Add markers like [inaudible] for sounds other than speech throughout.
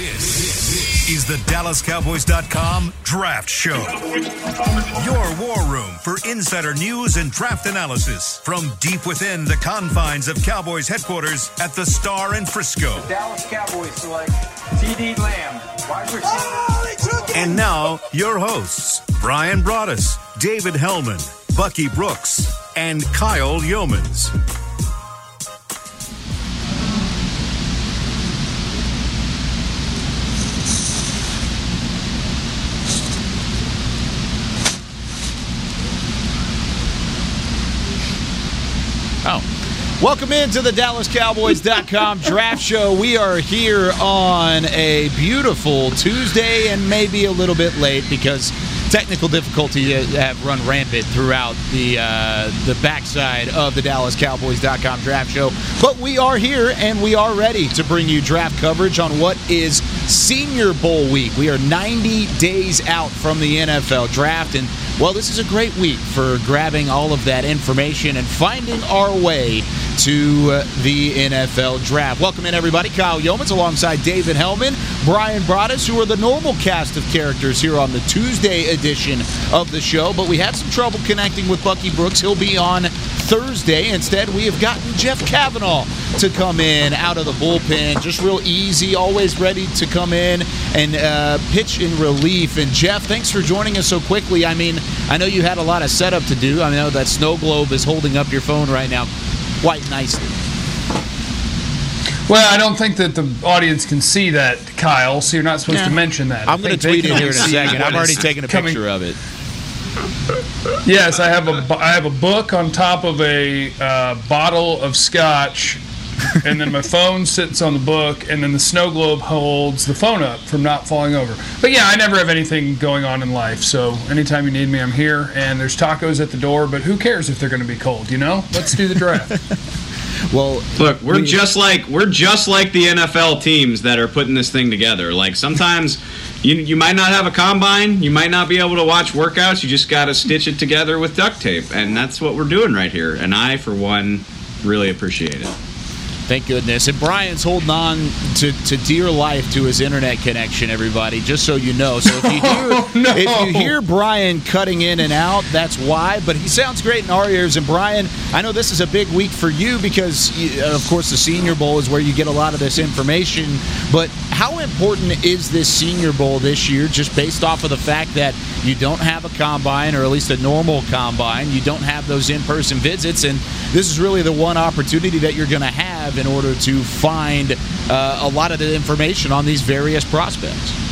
This is the DallasCowboys.com Draft Show. Your war room for insider news and draft analysis from deep within the confines of Cowboys headquarters at the Star in Frisco. Dallas Cowboys select CeeDee Lamb, receiver. And now, your hosts, Brian Broaddus, David Helman, Bucky Brooks, and Kyle Youmans. Oh. Welcome into the DallasCowboys.com [laughs] draft show. We are here on a beautiful Tuesday and maybe a little bit late because technical difficulty have run rampant throughout the uh, the backside of the DallasCowboys.com draft show. But we are here and we are ready to bring you draft coverage on what is Senior Bowl week. We are 90 days out from the NFL draft and well, this is a great week for grabbing all of that information and finding our way to uh, the NFL draft. Welcome in, everybody. Kyle Youmans alongside David Helman, Brian Broaddus, who are the normal cast of characters here on the Tuesday edition of the show. But we had some trouble connecting with Bucky Brooks. He'll be on Thursday. Instead, we have gotten Jeff Cavanaugh to come in out of the bullpen. Just real easy, always ready to come in and uh, pitch in relief. And Jeff, thanks for joining us so quickly. I mean, I know you had a lot of setup to do. I know that snow globe is holding up your phone right now quite nicely. Well, I don't think that the audience can see that, Kyle. So you're not supposed Yeah. to mention that. I'm going to think tweet it can here in a second. I've already taken a coming- picture of it. Yes, I have a bu- I have a book on top of a uh, bottle of scotch, and then my [laughs] phone sits on the book, and then the snow globe holds the phone up from not falling over. But yeah, I never have anything going on in life, so anytime you need me, I'm here. And there's tacos at the door, but who cares if they're going to be cold? You know, let's do the draft. [laughs] Well, Look, we're we- just like we're just like the NFL teams that are putting this thing together. Like sometimes you you might not have a combine, you might not be able to watch workouts. You just got to stitch it together with duct tape, and that's what we're doing right here. And I, for one, really appreciate it. Thank goodness. And Brian's holding on to, to dear life to his internet connection, everybody, just so you know. So if you [laughs] hear, Oh, no. if you hear Brian cutting in and out, that's why. But he sounds great in our ears. And Brian, I know this is a big week for you because, uh, of course, the Senior Bowl is where you get a lot of this information. But how important is this Senior Bowl this year, just based off of the fact that you don't have a combine, or at least a normal combine? You don't have those in person visits. And this is really the one opportunity that you're going to have in order to find uh, a lot of the information on these various prospects.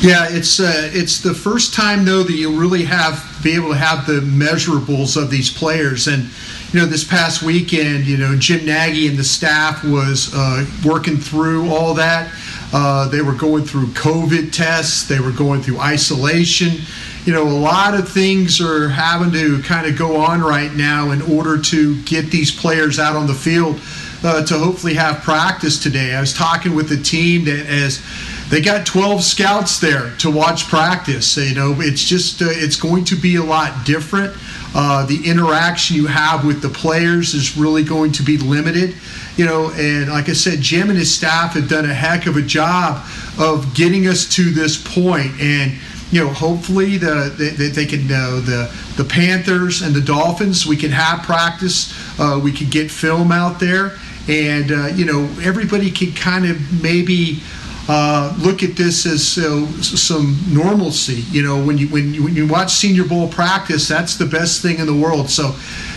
Yeah, it's uh, it's the first time though that you'll really have be able to have the measurables of these players. And you know, this past weekend, you know, Jim Nagy and the staff was uh, working through all that. Uh, they were going through COVID tests. They were going through isolation. You know, a lot of things are having to kind of go on right now in order to get these players out on the field uh, to hopefully have practice today. I was talking with the team that as they got 12 scouts there to watch practice. You know, it's just uh, it's going to be a lot different. Uh, the interaction you have with the players is really going to be limited. You know, and like I said, Jim and his staff have done a heck of a job of getting us to this point, and you know, hopefully the they, they, can uh, the the Panthers and the Dolphins. We can have practice. Uh, we can get film out there, and uh, you know, everybody can kind of maybe uh, look at this as uh, some normalcy. You know, when you when you, when you watch Senior Bowl practice, that's the best thing in the world. So,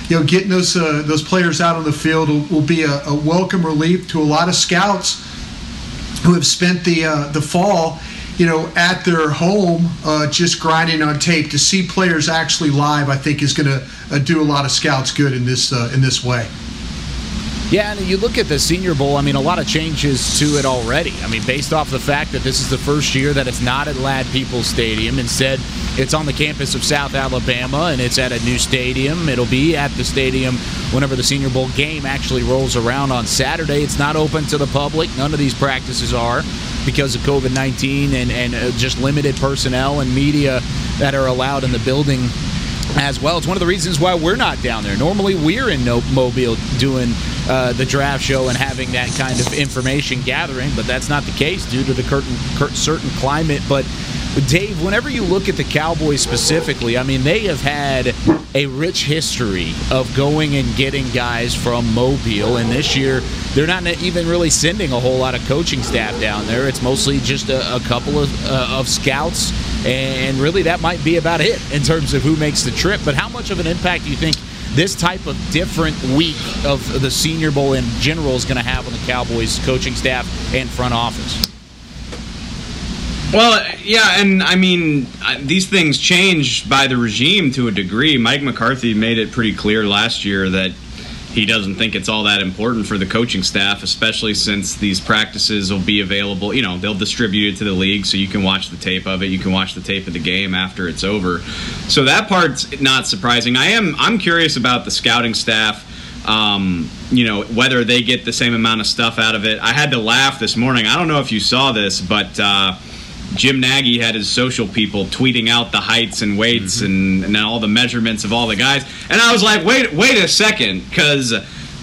you know, getting those uh, those players out on the field will, will be a, a welcome relief to a lot of scouts who have spent the uh, the fall. You know, at their home, uh, just grinding on tape to see players actually live, I think is going to uh, do a lot of scouts good in this uh, in this way. Yeah, and you look at the Senior Bowl, I mean, a lot of changes to it already. I mean, based off the fact that this is the first year that it's not at Ladd-Peebles Stadium. Instead, it's on the campus of South Alabama and it's at a new stadium. It'll be at the stadium whenever the Senior Bowl game actually rolls around on Saturday. It's not open to the public. None of these practices are because of COVID 19 and, and uh, just limited personnel and media that are allowed in the building as well. It's one of the reasons why we're not down there. Normally, we're in Mobile doing uh, the draft show and having that kind of information gathering, but that's not the case due to the curtain, cur- certain climate. But Dave, whenever you look at the Cowboys specifically, I mean, they have had a rich history of going and getting guys from Mobile, and this year they're not even really sending a whole lot of coaching staff down there. It's mostly just a, a couple of, uh, of scouts, and really that might be about it in terms of who makes the trip. But how much of an impact do you think this type of different week of the Senior Bowl in general is going to have on the Cowboys coaching staff and front office? Well, yeah, and I mean, these things change by the regime to a degree. Mike McCarthy made it pretty clear last year that he doesn't think it's all that important for the coaching staff, especially since these practices will be available. You know, they'll distribute it to the league so you can watch the tape of it. You can watch the tape of the game after it's over. So that part's not surprising. I am I'm curious about the scouting staff. Um, you know, whether they get the same amount of stuff out of it. I had to laugh this morning. I don't know if you saw this, but. Uh, Jim Nagy had his social people tweeting out the heights and weights mm-hmm. and, and all the measurements of all the guys. And I was like, wait, wait a second, because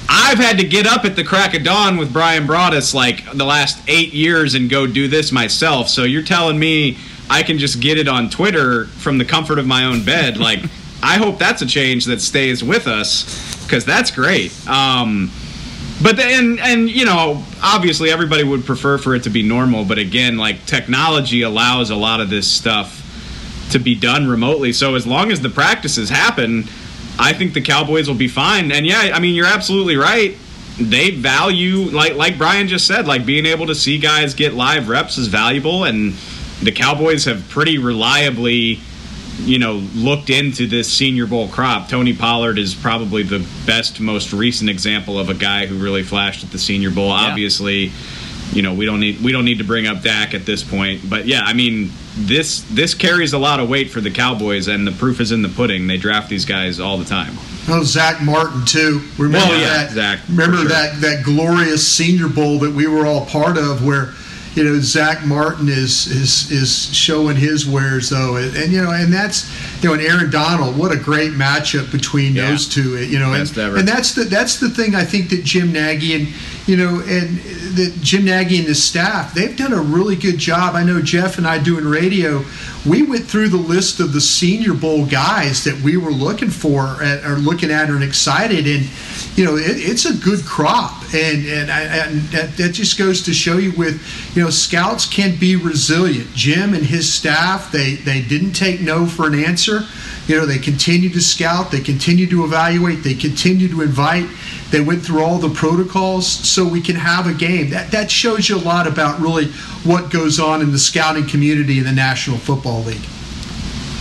I've had to get up at the crack of dawn with Brian Broaddus like the last eight years and go do this myself. So you're telling me I can just get it on Twitter from the comfort of my own bed? Like, [laughs] I hope that's a change that stays with us because that's great. Um, but then and you know obviously everybody would prefer for it to be normal but again like technology allows a lot of this stuff to be done remotely. So as long as the practices happen i think the cowboys will be fine. And yeah i mean you're absolutely right. They value like like brian just said like being able to see guys get live reps is valuable and the cowboys have pretty reliably you know, looked into this Senior Bowl crop, Tony Pollard is probably the best, most recent example of a guy who really flashed at the Senior Bowl. Yeah. Obviously, you know, we don't need we don't need to bring up Dak at this point, but yeah, I mean, this this carries a lot of weight for the Cowboys, and the proof is in the pudding. They draft these guys all the time. Oh, Zack Martin too. Remember well, yeah, that? Zack, remember sure. that that glorious Senior Bowl that we were all part of, where you know Zack Martin is is is showing his wares though, and, and, you know, and that's you know, and Aaron Donald, what a great matchup between yeah. those two, you know, and, and, that's the that's the thing I think that Jim Nagy and you know and that Jim Nagy and his staff they've done a really good job. I know Jeff and I doing radio, we went through the list of the Senior Bowl guys that we were looking for at, or looking at and excited and you know, it, it's a good crop, and and, and that, that, just goes to show you with, you know, scouts can be resilient. Jim and his staff, they they didn't take no for an answer. You know, they continue to scout, they continue to evaluate, they continue to invite. They went through all the protocols so we can have a game. That that shows you a lot about really what goes on in the scouting community in the National Football League.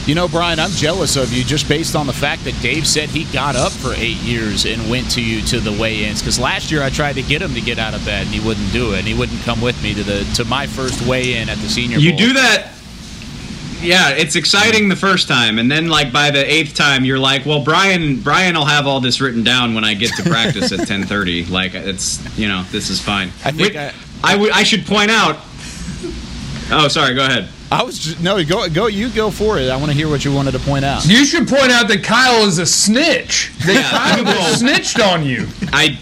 You know, Brian, I'm jealous of you just based on the fact that Dave said he got up for eight years and went to you to the weigh-ins. Because last year I tried to get him to get out of bed and he wouldn't do it. And he wouldn't come with me to the to my first weigh-in at the Senior You Bowl. do that. Yeah, it's exciting the first time, and then like by the eighth time, you're like, "Well, Brian, Brian will have all this written down when I get to practice at 10:30. [laughs] Like it's, you know, this is fine." I think I, I, w- I should point out. Oh, sorry. Go ahead. I was just, no go go you go for it. I want to hear what you wanted to point out. You should point out that Kyle is a snitch. That Kyle [laughs] snitched on you. I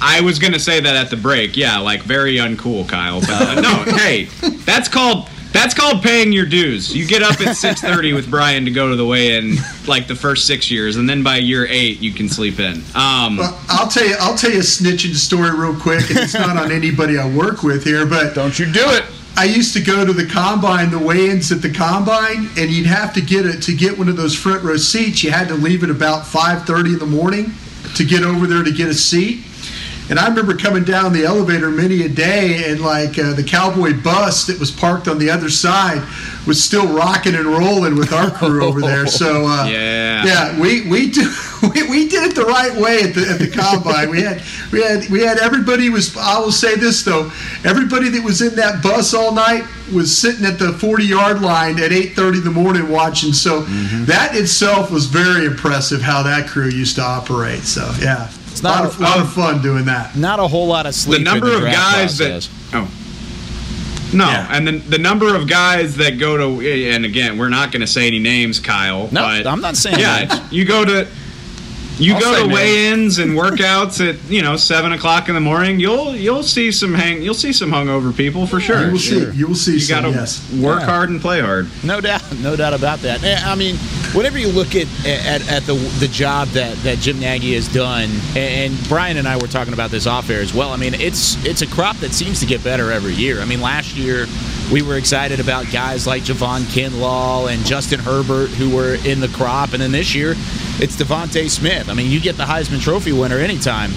I was gonna say that at the break. Yeah, like very uncool, Kyle. But uh, no, [laughs] hey, that's called that's called paying your dues. You get up at six thirty with Brian to go to the weigh-in, like the first six years, and then by year eight you can sleep in. Um, well, I'll tell you, I'll tell you a snitching story real quick, and it's not on anybody I work with here, but don't you do it. I used to go to the combine, the weigh-ins at the combine, and you'd have to get it to get one of those front row seats. You had to leave at about 5:30 in the morning to get over there to get a seat. And I remember coming down the elevator many a day, and like uh, the cowboy bus that was parked on the other side was still rocking and rolling with our crew over there. So [laughs] uh, yeah, yeah, we we, do, [laughs] we we did it the right way at the at the combine. we had we had we had everybody was. I will say this though, everybody that was in that bus all night was sitting at the 40 yard line at 8:30 in the morning watching. So mm-hmm. that itself was very impressive how that crew used to operate. So yeah. It's not a lot, of, lot of fun doing that. Not a whole lot of sleep. The number the of guys process. that oh No, Yeah. and then the number of guys that go to, and again, we're not going to say any names, Kyle. No, but I'm not saying Yeah, names. you go to. You I'll go to names. weigh-ins and [laughs] workouts at you know seven o'clock in the morning. You'll you'll see some hang you'll see some hungover people for sure. You will see. You will see. You got to yes. work Yeah. hard and play hard. No doubt, no doubt about that. Eh, I mean, whenever you look at at, at the the job that, that Jim Nagy has done, and Brian and I were talking about this off air as well. I mean, it's it's a crop that seems to get better every year. I mean, last year we were excited about guys like Javon Kinlaw and Justin Herbert who were in the crop, and then this year it's DeVonta Smith. I mean, you get the Heisman Trophy winner anytime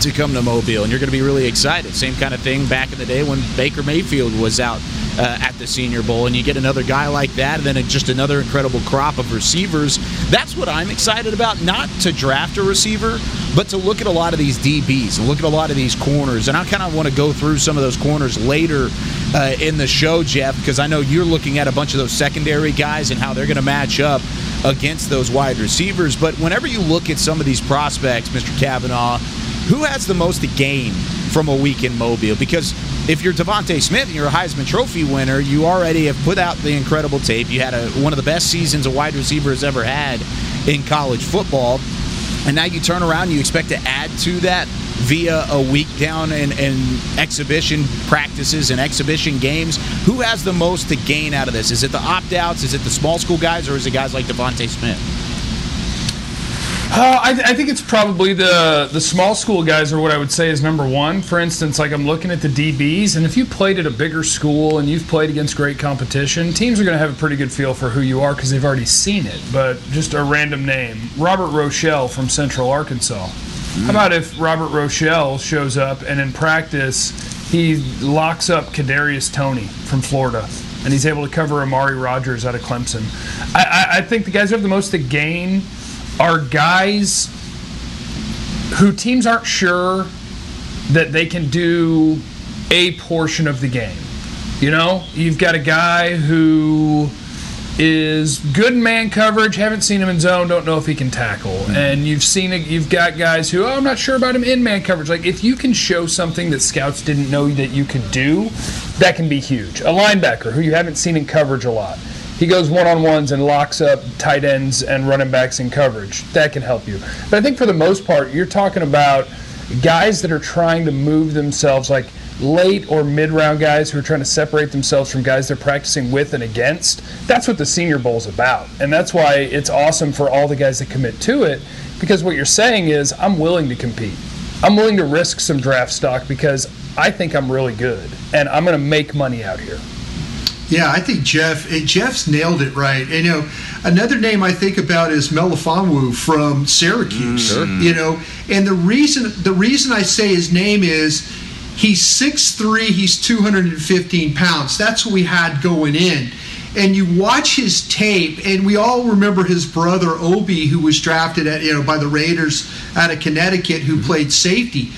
to come to Mobile, and you're going to be really excited. Same kind of thing back in the day when Baker Mayfield was out uh, at the Senior Bowl, and you get another guy like that, and then just another incredible crop of receivers. That's what I'm excited about. Not to draft a receiver, but to look at a lot of these DBs look at a lot of these corners. And I kind of want to go through some of those corners later uh, in the show, Jeff, because I know you're looking at a bunch of those secondary guys and how they're going to match up against those wide receivers. But whenever you look at some of these prospects, Mr. Cavanaugh, who has the most to gain from a week in Mobile? Because if you're DeVonta Smith and you're a Heisman Trophy winner, you already have put out the incredible tape. You had a, one of the best seasons a wide receiver has ever had in college football. And now you turn around and you expect to add to that via a week down in, in exhibition practices and exhibition games. Who has the most to gain out of this? Is it the opt outs? Is it the small school guys? Or is it guys like DeVonta Smith? Uh, I, I think it's probably the the small school guys are what I would say is number one. For instance, like I'm looking at the DBs, and if you played at a bigger school and you've played against great competition, teams are going to have a pretty good feel for who you are because they've already seen it. But just a random name, Robert Rochell from Central Arkansas. How about if Robert Rochell shows up and in practice he locks up Kadarius Toney from Florida, and he's able to cover Amari Rogers out of Clemson. I, I, I think the guys who have the most to gain are guys who teams aren't sure that they can do a portion of the game. You know, you've got a guy who is good in man coverage, haven't seen him in zone, don't know if he can tackle. Hmm. And you've seen it, you've got guys who, oh, I'm not sure about him in man coverage. Like if you can show something that scouts didn't know that you could do, that can be huge. A linebacker who you haven't seen in coverage a lot. He goes one on ones and locks up tight ends and running backs in coverage. That can help you. But I think for the most part, you're talking about guys that are trying to move themselves, like late or mid round guys who are trying to separate themselves from guys they're practicing with and against. That's what the Senior Bowl is about. And that's why it's awesome for all the guys that commit to it because what you're saying is, I'm willing to compete. I'm willing to risk some draft stock because I think I'm really good and I'm going to make money out here. Yeah, I think Jeff eh, Jeff's nailed it right. And, you know, another name I think about is Melifonwu from Syracuse. You know, and the reason the reason I say his name is he's 6'3", he's 215 pounds. That's what we had going in. And you watch his tape, and we all remember his brother Obi, who was drafted at you know by the Raiders out of Connecticut, who played safety.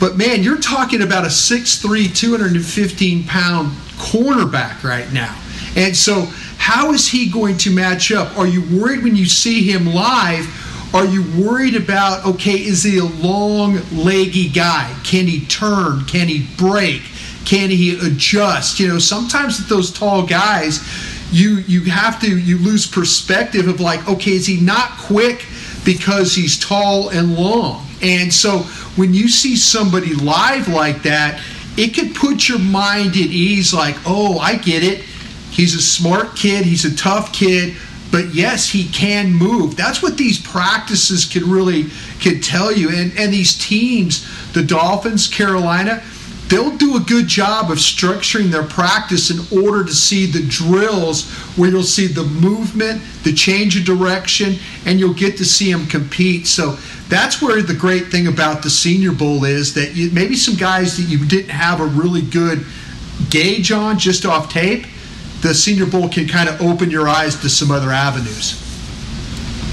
But man, you're talking about a 6'3", 215 pound cornerback right now. And so, how is he going to match up? Are you worried when you see him live? Are you worried about, okay, is he a long, leggy guy? Can he turn? Can he break? Can he adjust? You know, sometimes with those tall guys, you you have to you lose perspective of like, okay, is he not quick because he's tall and long? And so when you see somebody live like that, it could put your mind at ease like, oh, I get it. He's a smart kid, he's a tough kid, but yes, he can move. That's what these practices can really can tell you. And and these teams, the Dolphins, Carolina, they'll do a good job of structuring their practice in order to see the drills where you'll see the movement, the change of direction, and you'll get to see them compete. So that's where the great thing about the Senior Bowl is that you, maybe some guys that you didn't have a really good gauge on just off tape, the Senior Bowl can kind of open your eyes to some other avenues.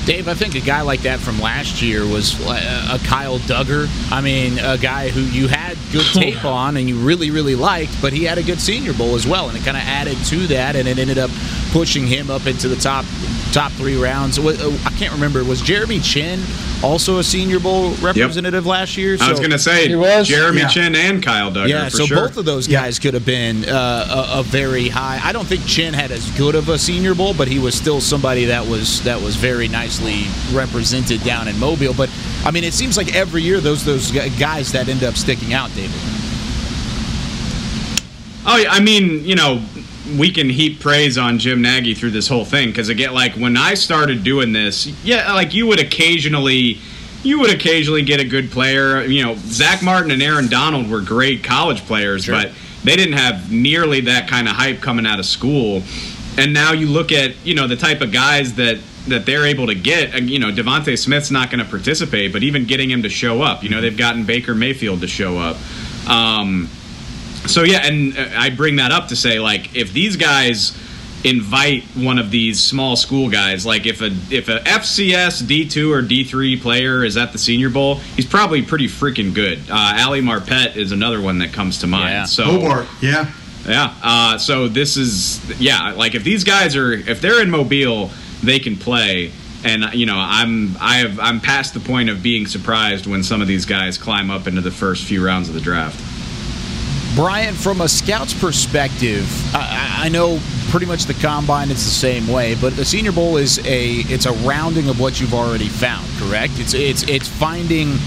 Dave, I think a guy like that from last year was uh, a Kyle Dugger. I mean, a guy who you had good [laughs] tape on and you really, really liked, but he had a good Senior Bowl as well, and it kind of added to that, and it ended up pushing him up into the top top three rounds. Uh, I can't remember. Was Jeremy Chinn also a Senior Bowl representative yep. last year? So, I was going to say he was. Jeremy yeah. Chinn and Kyle Dugger. Yeah, so sure. both of those guys yeah. could have been uh, a, a, very high. I don't think Chinn had as good of a Senior Bowl, but he was still somebody that was that was very nicely represented down in Mobile. But I mean, it seems like every year those those guys that end up sticking out, David. Oh, I mean, you know, we can heap praise on Jim Nagy through this whole thing because again, like when I started doing this, yeah, like you would occasionally, you would occasionally get a good player. You know, Zack Martin and Aaron Donald were great college players, sure. but they didn't have nearly that kind of hype coming out of school. And now you look at you know the type of guys that that they're able to get. You know, DeVonta Smith's not going to participate, but even getting him to show up, you know, they've gotten Baker Mayfield to show up. Um, so yeah, and uh, I bring that up to say like if these guys invite one of these small school guys, like if a if a FCS D two or D three player is at the Senior Bowl, he's probably pretty freaking good. Uh, Ali Marpet is another one that comes to mind. Yeah. So Hobart, yeah, yeah. Uh, so this is yeah, like if these guys are if they're in Mobile, they can play. And you know, I'm I have I'm past the point of being surprised when some of these guys climb up into the first few rounds of the draft. Brian, from a scout's perspective, I, I, know pretty much the combine is the same way, but the Senior Bowl is a it's a rounding of what you've already found. Correct? It's it's it's finding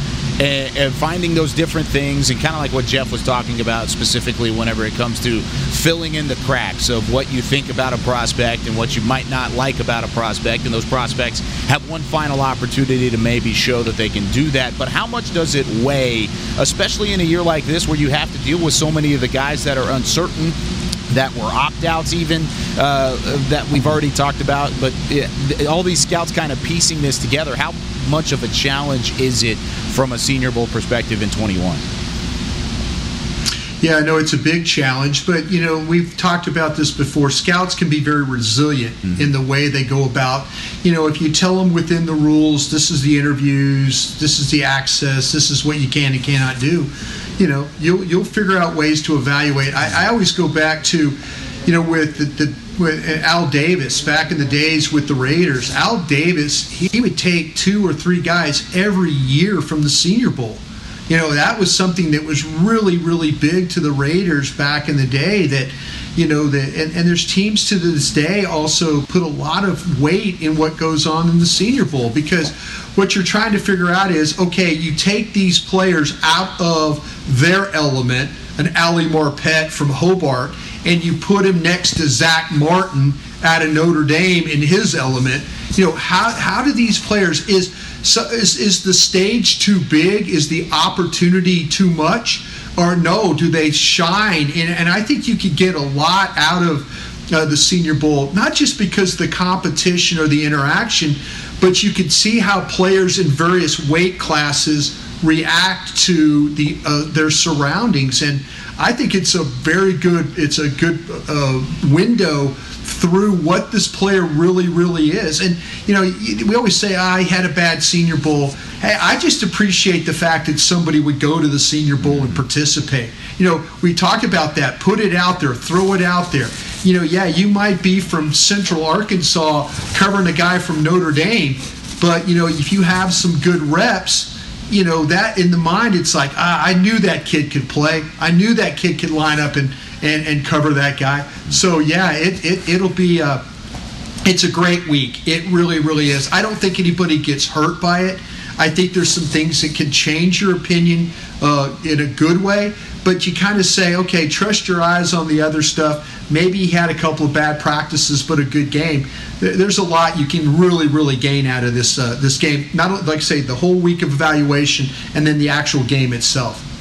and, finding those different things and kind of like what Jeff was talking about specifically whenever it comes to filling in the cracks of what you think about a prospect and what you might not like about a prospect and those prospects have one final opportunity to maybe show that they can do that but how much does it weigh especially in a year like this where you have to deal with so many of the guys that are uncertain that were opt outs, even uh, that we've already talked about. But it, all these scouts kind of piecing this together. How much of a challenge is it from a Senior Bowl perspective in 21? Yeah, I know it's a big challenge, but you know we've talked about this before. Scouts can be very resilient mm-hmm. in the way they go about. You know, if you tell them within the rules, this is the interviews, this is the access, this is what you can and cannot do you know, you'll you'll figure out ways to evaluate. I, I always go back to, you know, with the, the with Al Davis back in the days with the Raiders. Al Davis, he would take two or three guys every year from the Senior Bowl. You know, that was something that was really, really big to the Raiders back in the day. That, you know, that and, and there's teams to this day also put a lot of weight in what goes on in the Senior Bowl because what you're trying to figure out is okay, you take these players out of their element, an Ali Marpet from Hobart, and you put him next to Zack Martin out of Notre Dame in his element. You know, how, how do these players is so is, is the stage too big? Is the opportunity too much? Or no, do they shine? And, and I think you could get a lot out of uh, the Senior Bowl, not just because the competition or the interaction, but you could see how players in various weight classes react to the uh, their surroundings and I think it's a very good it's a good uh, window through what this player really really is. And you know we always say I had a bad senior bowl. Hey I just appreciate the fact that somebody would go to the senior bowl and participate. You know we talk about that. Put it out there. Throw it out there. You know yeah you might be from central arkansas covering a guy from notre dame but you know if you have some good reps you know that in the mind it's like ah, i knew that kid could play. I knew that kid could line up and and, and cover that guy. So yeah it, it it'll be uh, it's a great week. It really really is. I don't think anybody gets hurt by it. I think there's some things that can change your opinion uh, in a good way but you kind of say okay trust your eyes on the other stuff maybe he had a couple of bad practices but a good game there's a lot you can really, really gain out of this uh, this game. Not like I say the whole week of evaluation and then the actual game itself.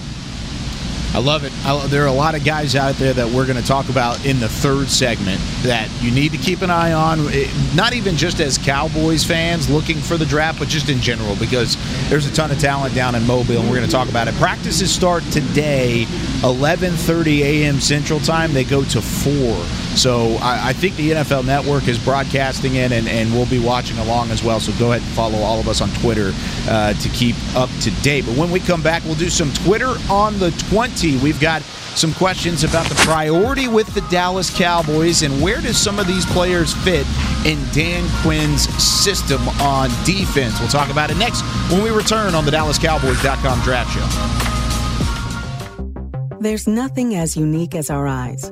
I love it. I, there are a lot of guys out there that we're going to talk about in the third segment that you need to keep an eye on. It, not even just as Cowboys fans looking for the draft, but just in general because there's a ton of talent down in Mobile, and we're going to talk about it. Practices start today, 11:30 a.m. Central Time. They go to four So I, I think the NFL Network is broadcasting it, and, and we'll be watching along as well. So go ahead and follow all of us on Twitter uh, to keep up to date. But when we come back, we'll do some Twitter on the 20. We've got some questions about the priority with the Dallas Cowboys and where does some of these players fit in Dan Quinn's system on defense. We'll talk about it next when we return on the DallasCowboys.com Draft Show. There's nothing as unique as our eyes,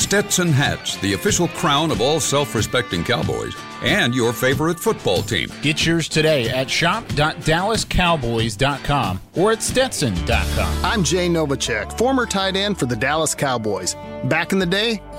Stetson hats, the official crown of all self respecting cowboys, and your favorite football team. Get yours today at shop.dallascowboys.com or at stetson.com. I'm Jay Novacek, former tight end for the Dallas Cowboys. Back in the day,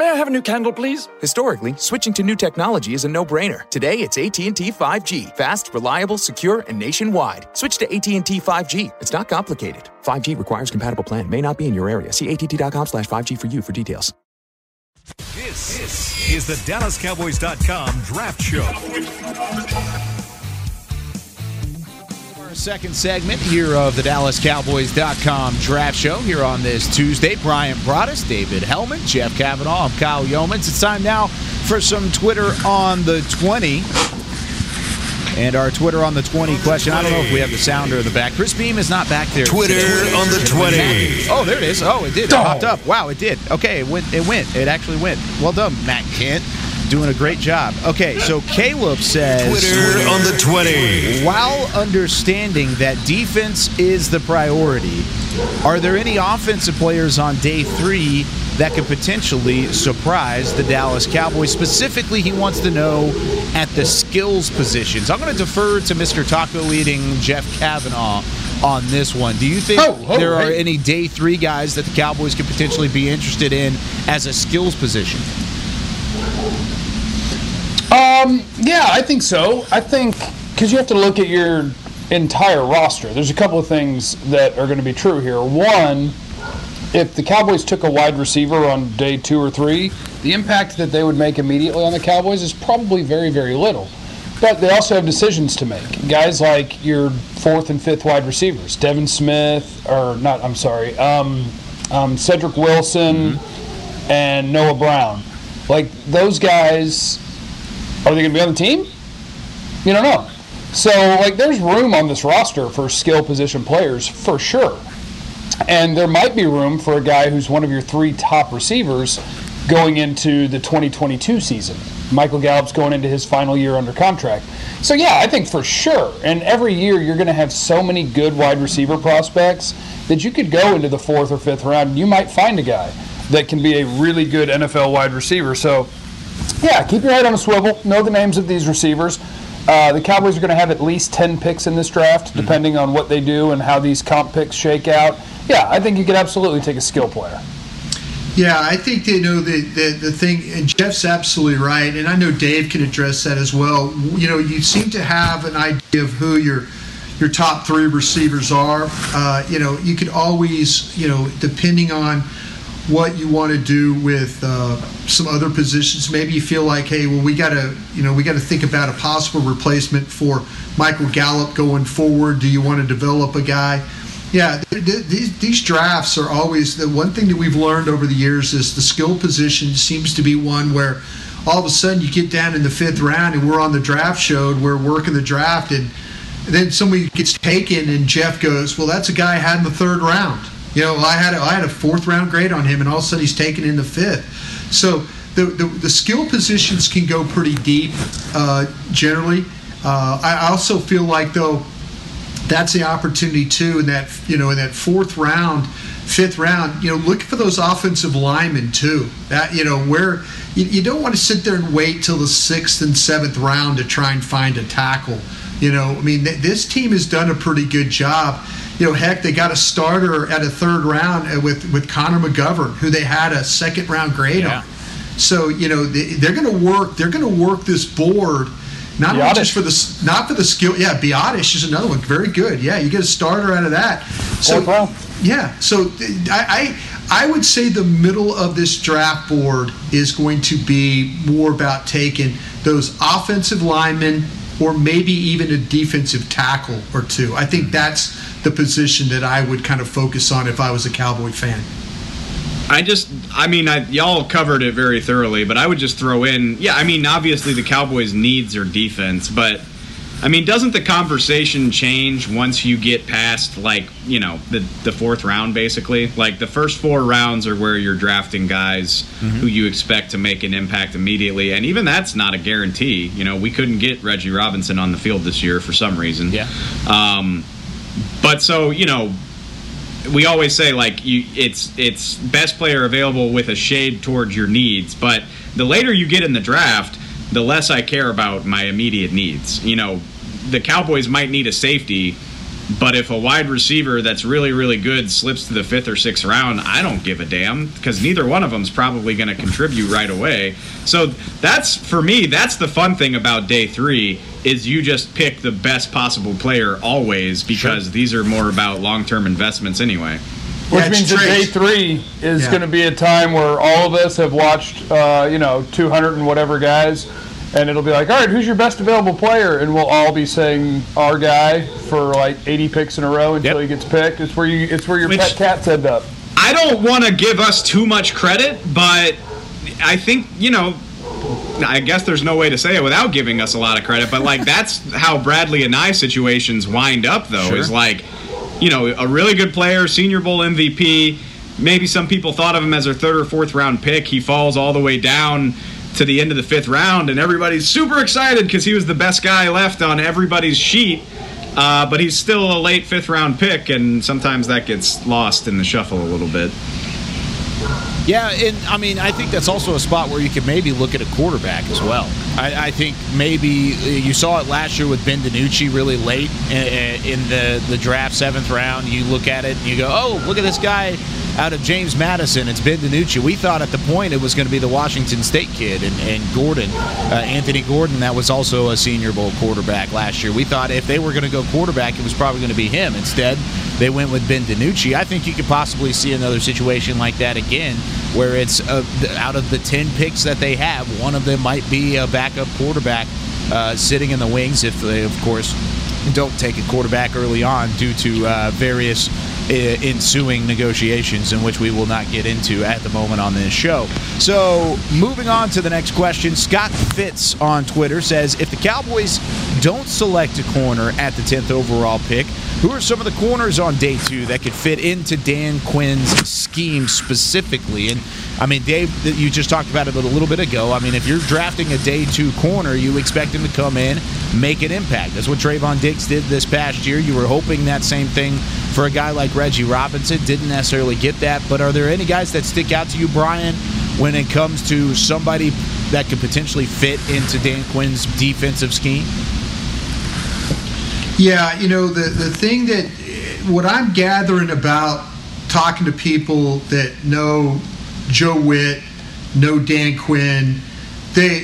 May I have a new candle, please? Historically, switching to new technology is a no-brainer. Today, it's AT&T 5G. Fast, reliable, secure, and nationwide. Switch to AT&T 5G. It's not complicated. 5G requires compatible plan. May not be in your area. See att.com slash 5G for you for details. This, this is the DallasCowboys.com Draft Show. Our second segment here of the DallasCowboys.com Draft Show here on this Tuesday. Brian Broaddus, David Helman, Jeff Cavanaugh, I'm Kyle Youmans. It's time now for some Twitter on the 20. And our Twitter on the 20 question. I don't know if we have the sounder in the back. Chris Beam is not back there. Twitter on the 20. Oh, there it is. Oh, it did. It popped up. Wow, it did. Okay, it went. It went. It actually went. Well done, Matt Kent. Doing a great job. Okay, so Caleb says Twitter on the 20. While understanding that defense is the priority, are there any offensive players on day three that could potentially surprise the Dallas Cowboys? Specifically, he wants to know at the skills positions. I'm going to defer to Mr. Taco Eating Jeff Cavanaugh on this one. Do you think there are hey. any day three guys that the Cowboys could potentially be interested in as a skills position? Um, yeah, I think so. I think because you have to look at your entire roster. There's a couple of things that are going to be true here. One, if the Cowboys took a wide receiver on day two or three, the impact that they would make immediately on the Cowboys is probably very, very little. But they also have decisions to make. Guys like your fourth and fifth wide receivers, Devin Smith, or not, I'm sorry, um, um, Cedric Wilson and Noah Brown. Like, those guys are they going to be on the team? You don't know. So, like, there's room on this roster for skill position players for sure. And there might be room for a guy who's one of your three top receivers going into the 2022 season. Michael Gallup's going into his final year under contract. So, yeah, I think for sure. And every year you're going to have so many good wide receiver prospects that you could go into the fourth or fifth round and you might find a guy that can be a really good NFL wide receiver. So, yeah, keep your head on a swivel. Know the names of these receivers. Uh, the Cowboys are going to have at least 10 picks in this draft, depending on what they do and how these comp picks shake out. Yeah, I think you could absolutely take a skill player. Yeah, I think they know the, the, the thing, and Jeff's absolutely right, and I know Dave can address that as well. You know, you seem to have an idea of who your your top three receivers are. Uh, you know, you could always, you know, depending on what you want to do with uh, some other positions. Maybe you feel like, hey, well, we got to, you know, we got to think about a possible replacement for Michael Gallup going forward. Do you want to develop a guy? Yeah, these, these drafts are always the one thing that we've learned over the years is the skill position seems to be one where all of a sudden you get down in the fifth round and we're on the draft show and we're working the draft and then somebody gets taken and Jeff goes, well, that's a guy I had in the third round. You know, I had a, I had a fourth round grade on him, and all of a sudden he's taken in the fifth. So the the, the skill positions can go pretty deep uh, generally. Uh, I also feel like though that's the opportunity too in that you know in that fourth round fifth round you know look for those offensive linemen too that you know where you, you, don't want to sit there and wait till the sixth and seventh round to try and find a tackle you know i mean th- this team has done a pretty good job you know, heck, they got a starter at a third round uh, with with Connor McGovern, who they had a second round grade yeah. on. So you know they, are going to work. They're going to work this board. Not just for the not for the skill. Yeah, Biadasz is another one. Very good. Yeah, you get a starter out of that. So yeah. So I, I I would say the middle of this draft board is going to be more about taking those offensive linemen or maybe even a defensive tackle or two. I think that's the position that I would kind of focus on if I was a Cowboy fan. I just, I mean, I, y'all covered it very thoroughly, but I would just throw in, yeah, I mean, obviously the Cowboys' needs are defense, but I mean, doesn't the conversation change once you get past like you know the the fourth round basically? Like the first four rounds are where you're drafting guys mm-hmm. who you expect to make an impact immediately, and even that's not a guarantee. You know, we couldn't get Reggie Robinson on the field this year for some reason. Yeah. Um, but so you know, we always say like you, it's it's best player available with a shade towards your needs. But the later you get in the draft, the less I care about my immediate needs. You know, the Cowboys might need a safety. But if a wide receiver that's really, really good slips to the fifth or sixth round, I don't give a damn because neither one of them is probably going to contribute right away. So that's for me. That's the fun thing about day three is you just pick the best possible player always because sure. these are more about long-term investments anyway. Which yeah, means that day three is yeah. going to be a time where all of us have watched, uh, you know, 200 and whatever guys, and it'll be like, all right, who's your best available player? And we'll all be saying our guy for like 80 picks in a row until yep. he gets picked. It's where you, it's where your Which, pet cats end up. I don't want to give us too much credit, but I think you know I guess there's no way to say it without giving us a lot of credit, but like [laughs] that's how Bradley Anae situations wind up though, sure. is like, you know, a really good player, senior bowl MVP, maybe some people thought of him as their third or fourth round pick. He falls all the way down to the end of the fifth round, and everybody's super excited because he was the best guy left on everybody's sheet. Uh, but he's still a late fifth round pick, and sometimes that gets lost in the shuffle a little bit. Yeah, and I mean, I think that's also a spot where you could maybe look at a quarterback as well. I, I think maybe uh, you saw it last year with Ben DiNucci really late in, in the, the draft, seventh round. You look at it and you go, oh, look at this guy out of James Madison. It's Ben DiNucci. We thought at the point it was going to be the Washington State kid and, and Gordon, uh, Anthony Gordon, that was also a Senior Bowl quarterback last year. We thought if they were going to go quarterback, it was probably going to be him. Instead, they went with Ben DiNucci. I think you could possibly see another situation like that again, where it's uh, out of the 10 picks that they have, one of them might be a backup quarterback uh, sitting in the wings if they, of course, don't take a quarterback early on due to uh, various ensuing negotiations in which we will not get into at the moment on this show. So, moving on to the next question, Scott Fitz on Twitter says If the Cowboys don't select a corner at the 10th overall pick, who are some of the corners on day two that could fit into Dan Quinn's scheme specifically? And I mean, Dave, you just talked about it a little bit ago. I mean, if you're drafting a day two corner, you expect him to come in, make an impact. That's what Trevon Diggs did this past year. You were hoping that same thing for a guy like Reggie Robinson. Didn't necessarily get that. But are there any guys that stick out to you, Brian, when it comes to somebody that could potentially fit into Dan Quinn's defensive scheme? Yeah, you know, the, the thing that, what I'm gathering about talking to people that know Joe Whitt, know Dan Quinn, they,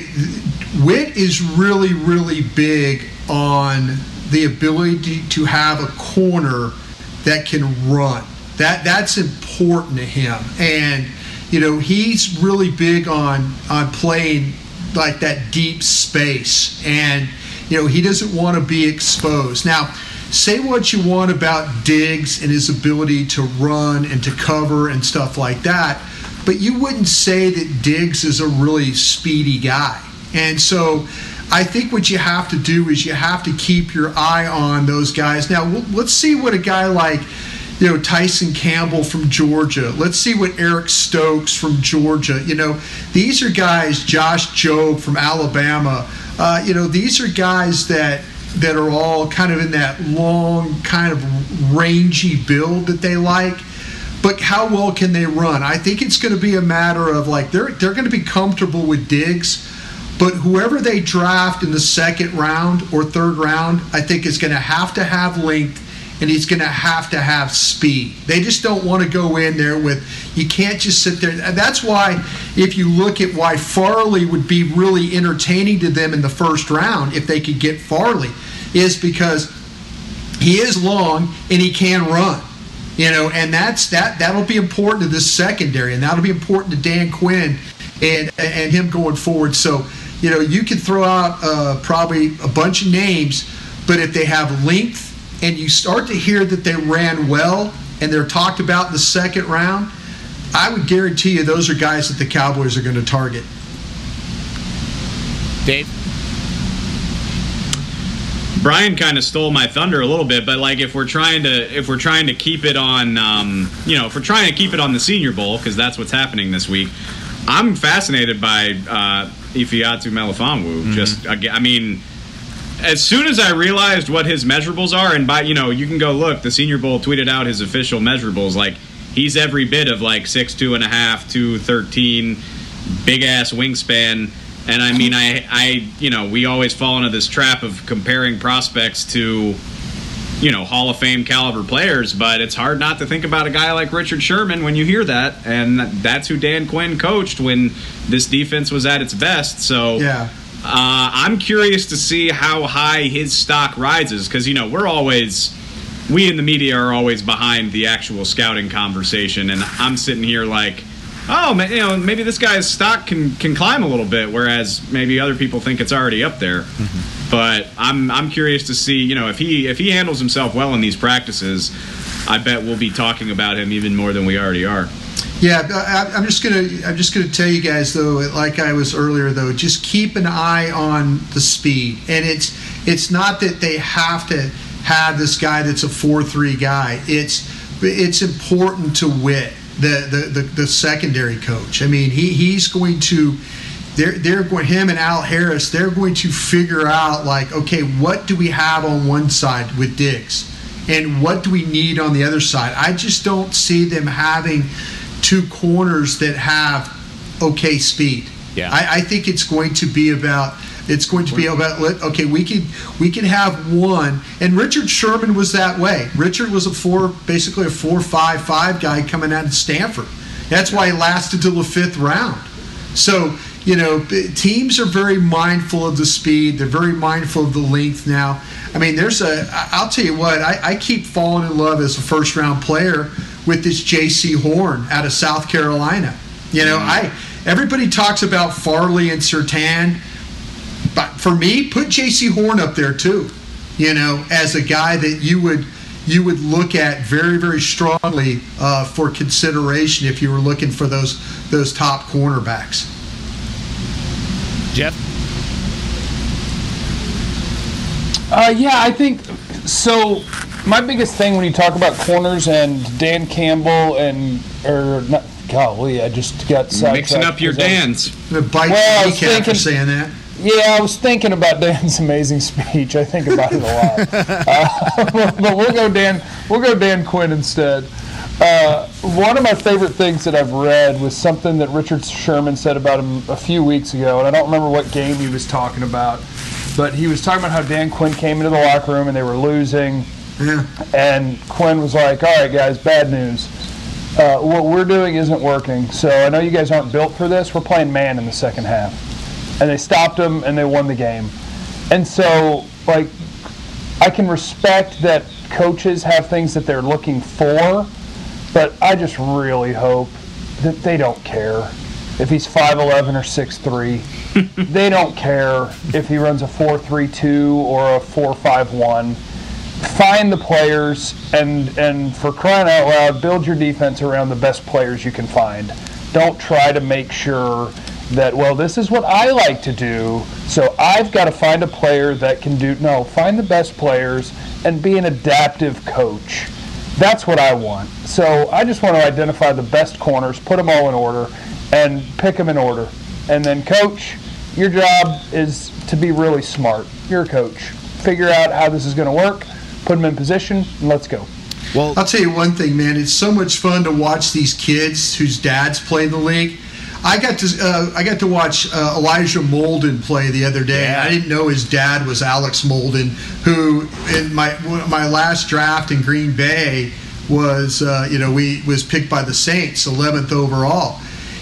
Whitt is really, really big on the ability to have a corner that can run. That that's important to him. And you know, he's really big on on playing like that deep space, and you know, he doesn't want to be exposed. Now, say what you want about Diggs and his ability to run and to cover and stuff like that, but you wouldn't say that Diggs is a really speedy guy. And so I think what you have to do is you have to keep your eye on those guys. Now, let's see what a guy like you know Tyson Campbell from Georgia. Let's see what Eric Stokes from Georgia. You know, these are guys. Josh Jobe from Alabama. Uh, you know, these are guys that that are all kind of in that long, kind of rangy build that they like. But how well can they run? I think it's going to be a matter of like they're they're going to be comfortable with Diggs, but whoever they draft in the second round or third round, I think is going to have to have length and he's going to have to have speed. They just don't want to go in there with, you can't just sit there. That's why, if you look at why Farley would be really entertaining to them in the first round, if they could get Farley, is because he is long and he can run. You know, and that's that. That'll be important to this secondary, and that'll be important to Dan Quinn and and him going forward. So, you know, you can throw out uh, probably a bunch of names, but if they have length and you start to hear that they ran well and they're talked about in the second round, I would guarantee you those are guys that the Cowboys are going to target. Dave? Brian kind of stole my thunder a little bit, but like if we're trying to if we're trying to keep it on, um, you know, if we're trying to keep it on the Senior Bowl because that's what's happening this week, I'm fascinated by uh, Ifeatu Melifonwu. Mm-hmm. Just, I mean, as soon as I realized what his measurables are, and by you know, you can go look. The Senior Bowl tweeted out his official measurables. Like he's every bit of like six two and a half, two thirteen, big ass wingspan. And I mean, I, I, you know, we always fall into this trap of comparing prospects to, you know, Hall of Fame caliber players. But it's hard not to think about a guy like Richard Sherman when you hear that, and that's who Dan Quinn coached when this defense was at its best. So yeah. Uh, I'm curious to see how high his stock rises because you know we're always we in the media are always behind the actual scouting conversation, and I'm sitting here like, oh, man, you know, maybe this guy's stock can can climb a little bit, whereas maybe other people think it's already up there. Mm-hmm. But I'm I'm curious to see, you know, if he if he handles himself well in these practices, I bet we'll be talking about him even more than we already are. Yeah, uh, I, am just gonna I'm just gonna tell you guys though, like I was earlier though, just keep an eye on the speed, and it's it's not that they have to have this guy that's a four three guy. It's it's important to Whitt the, the the, the secondary coach. I mean, he he's going to they're they're going him and Al Harris. They're going to figure out like, okay, what do we have on one side with Diggs, and what do we need on the other side? I just don't see them having two corners that have okay speed. Yeah. I, I think it's going to be about it's going to be about okay we can we can have one and richard sherman was that way. Richard was a four basically a four five five guy coming out of stanford. That's why he lasted till the fifth round. So you know teams are very mindful of the speed. They're very mindful of the length now. I mean there's a i'll tell you what i, I keep falling in love as a first round player with this J.C. Horn out of South Carolina. You know, I everybody talks about Farley and Surtain, but for me, put J.C. Horn up there too. You know, as a guy that you would you would look at very very strongly uh, for consideration if you were looking for those those top cornerbacks. Jeff. Uh, yeah, I think so my biggest thing when you talk about corners and Dan Campbell and or not, golly, I just got mixing up your Dan's. The bite well, I was thinking, saying that. Yeah, I was thinking about [laughs] Dan's amazing speech. I think about it a lot. [laughs] uh, [laughs] but we'll go Dan. We'll go Dan Quinn instead. Uh, one of my favorite things that I've read was something that Richard Sherman said about him a few weeks ago, and I don't remember what game he was talking about, but he was talking about how Dan Quinn came into the locker room and they were losing yeah. And Quinn was like, "All right, guys, bad news. Uh, what we're doing isn't working. So I know you guys aren't built for this. We're playing man in the second half." And they stopped them and they won the game. And so, like, I can respect that coaches have things that they're looking for, but I just really hope that they don't care if he's 5'11 or 6'3. [laughs] they don't care if he runs a 4'3'2 or a 4'5'1. Find the players and and for crying out loud, build your defense around the best players you can find. Don't try to make sure that well this is what I like to do, so I've got to find a player that can do no, find the best players and be an adaptive coach. That's what I want. So I just want to identify the best corners, put them all in order, and pick them in order. And then, coach, your job is to be really smart. You're a coach. Figure out how this is going to work, put them in position, and let's go. Well, I'll tell you one thing, man. It's so much fun to watch these kids whose dads play in the league. I got to uh, I got to watch uh, Elijah Molden play the other day. Yeah. I didn't know his dad was Alex Molden, who in my my last draft in Green Bay was uh, you know we was picked by the Saints 11th overall.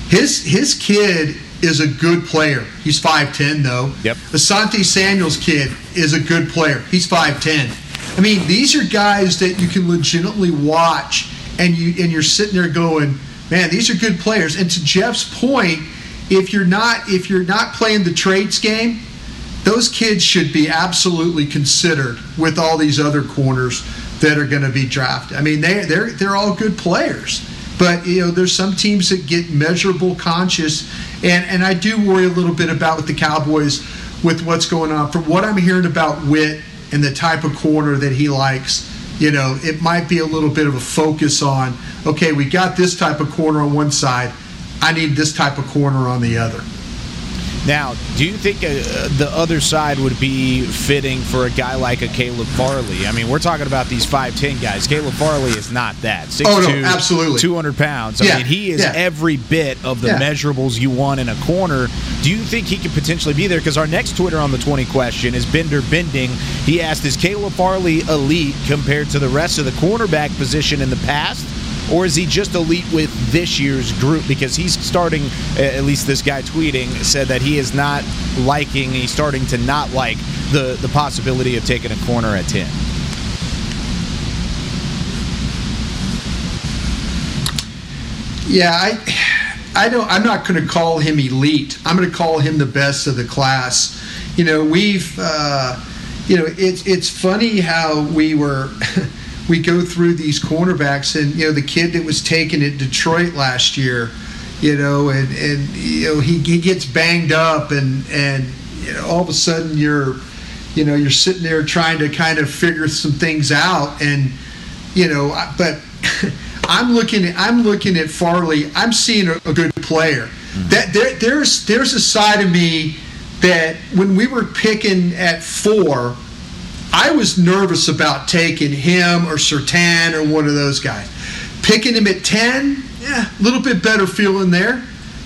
His his kid is a good player. He's 5'10 though. Yep. Asante Samuel's kid is a good player. He's 5'10. I mean, these are guys that you can legitimately watch and you and you're sitting there going, "Man, these are good players." And to Jeff's point, if you're not if you're not playing the trades game, those kids should be absolutely considered with all these other corners that are going to be drafted. I mean, they they're they're all good players. But you know, there's some teams that get measurable conscious, and and I do worry a little bit about with the Cowboys with what's going on. From what I'm hearing about Whitt and the type of corner that he likes, you know, it might be a little bit of a focus on. Okay, we got this type of corner on one side. I need this type of corner on the other. Now, do you think uh, the other side would be fitting for a guy like a Caleb Farley? I mean, we're talking about these 5'10 guys. Caleb Farley is not that. 6'2, oh, no, absolutely. 200 pounds. I yeah, mean, he is yeah. every bit of the Yeah. measurables you want in a corner. Do you think he could potentially be there? Because our next Twitter on the 20 question is Bender Bending. He asked, is Caleb Farley elite compared to the rest of the cornerback position in the past? Or is he just elite with this year's group? Because he's starting, at least this guy tweeting said that he is not liking, he's starting to not like the, the possibility of taking a corner at 10. Yeah, I, I don't. I'm not going to call him elite. I'm going to call him the best of the class. You know, we've, uh, you know, it's it's funny how we were. [laughs] we go through these cornerbacks, and you know, the kid that was taken at Detroit last year, you know, and and you know he, he gets banged up, and and you know, all of a sudden you're, you know, you're sitting there trying to kind of figure some things out, and you know, but. [laughs] I'm looking at I'm looking at Farley. I'm seeing a, a good player. Mm-hmm. That there, there's there's a side of me that when we were picking at four, I was nervous about taking him or Surtain or one of those guys. Picking him at ten, yeah, a little bit better feeling there.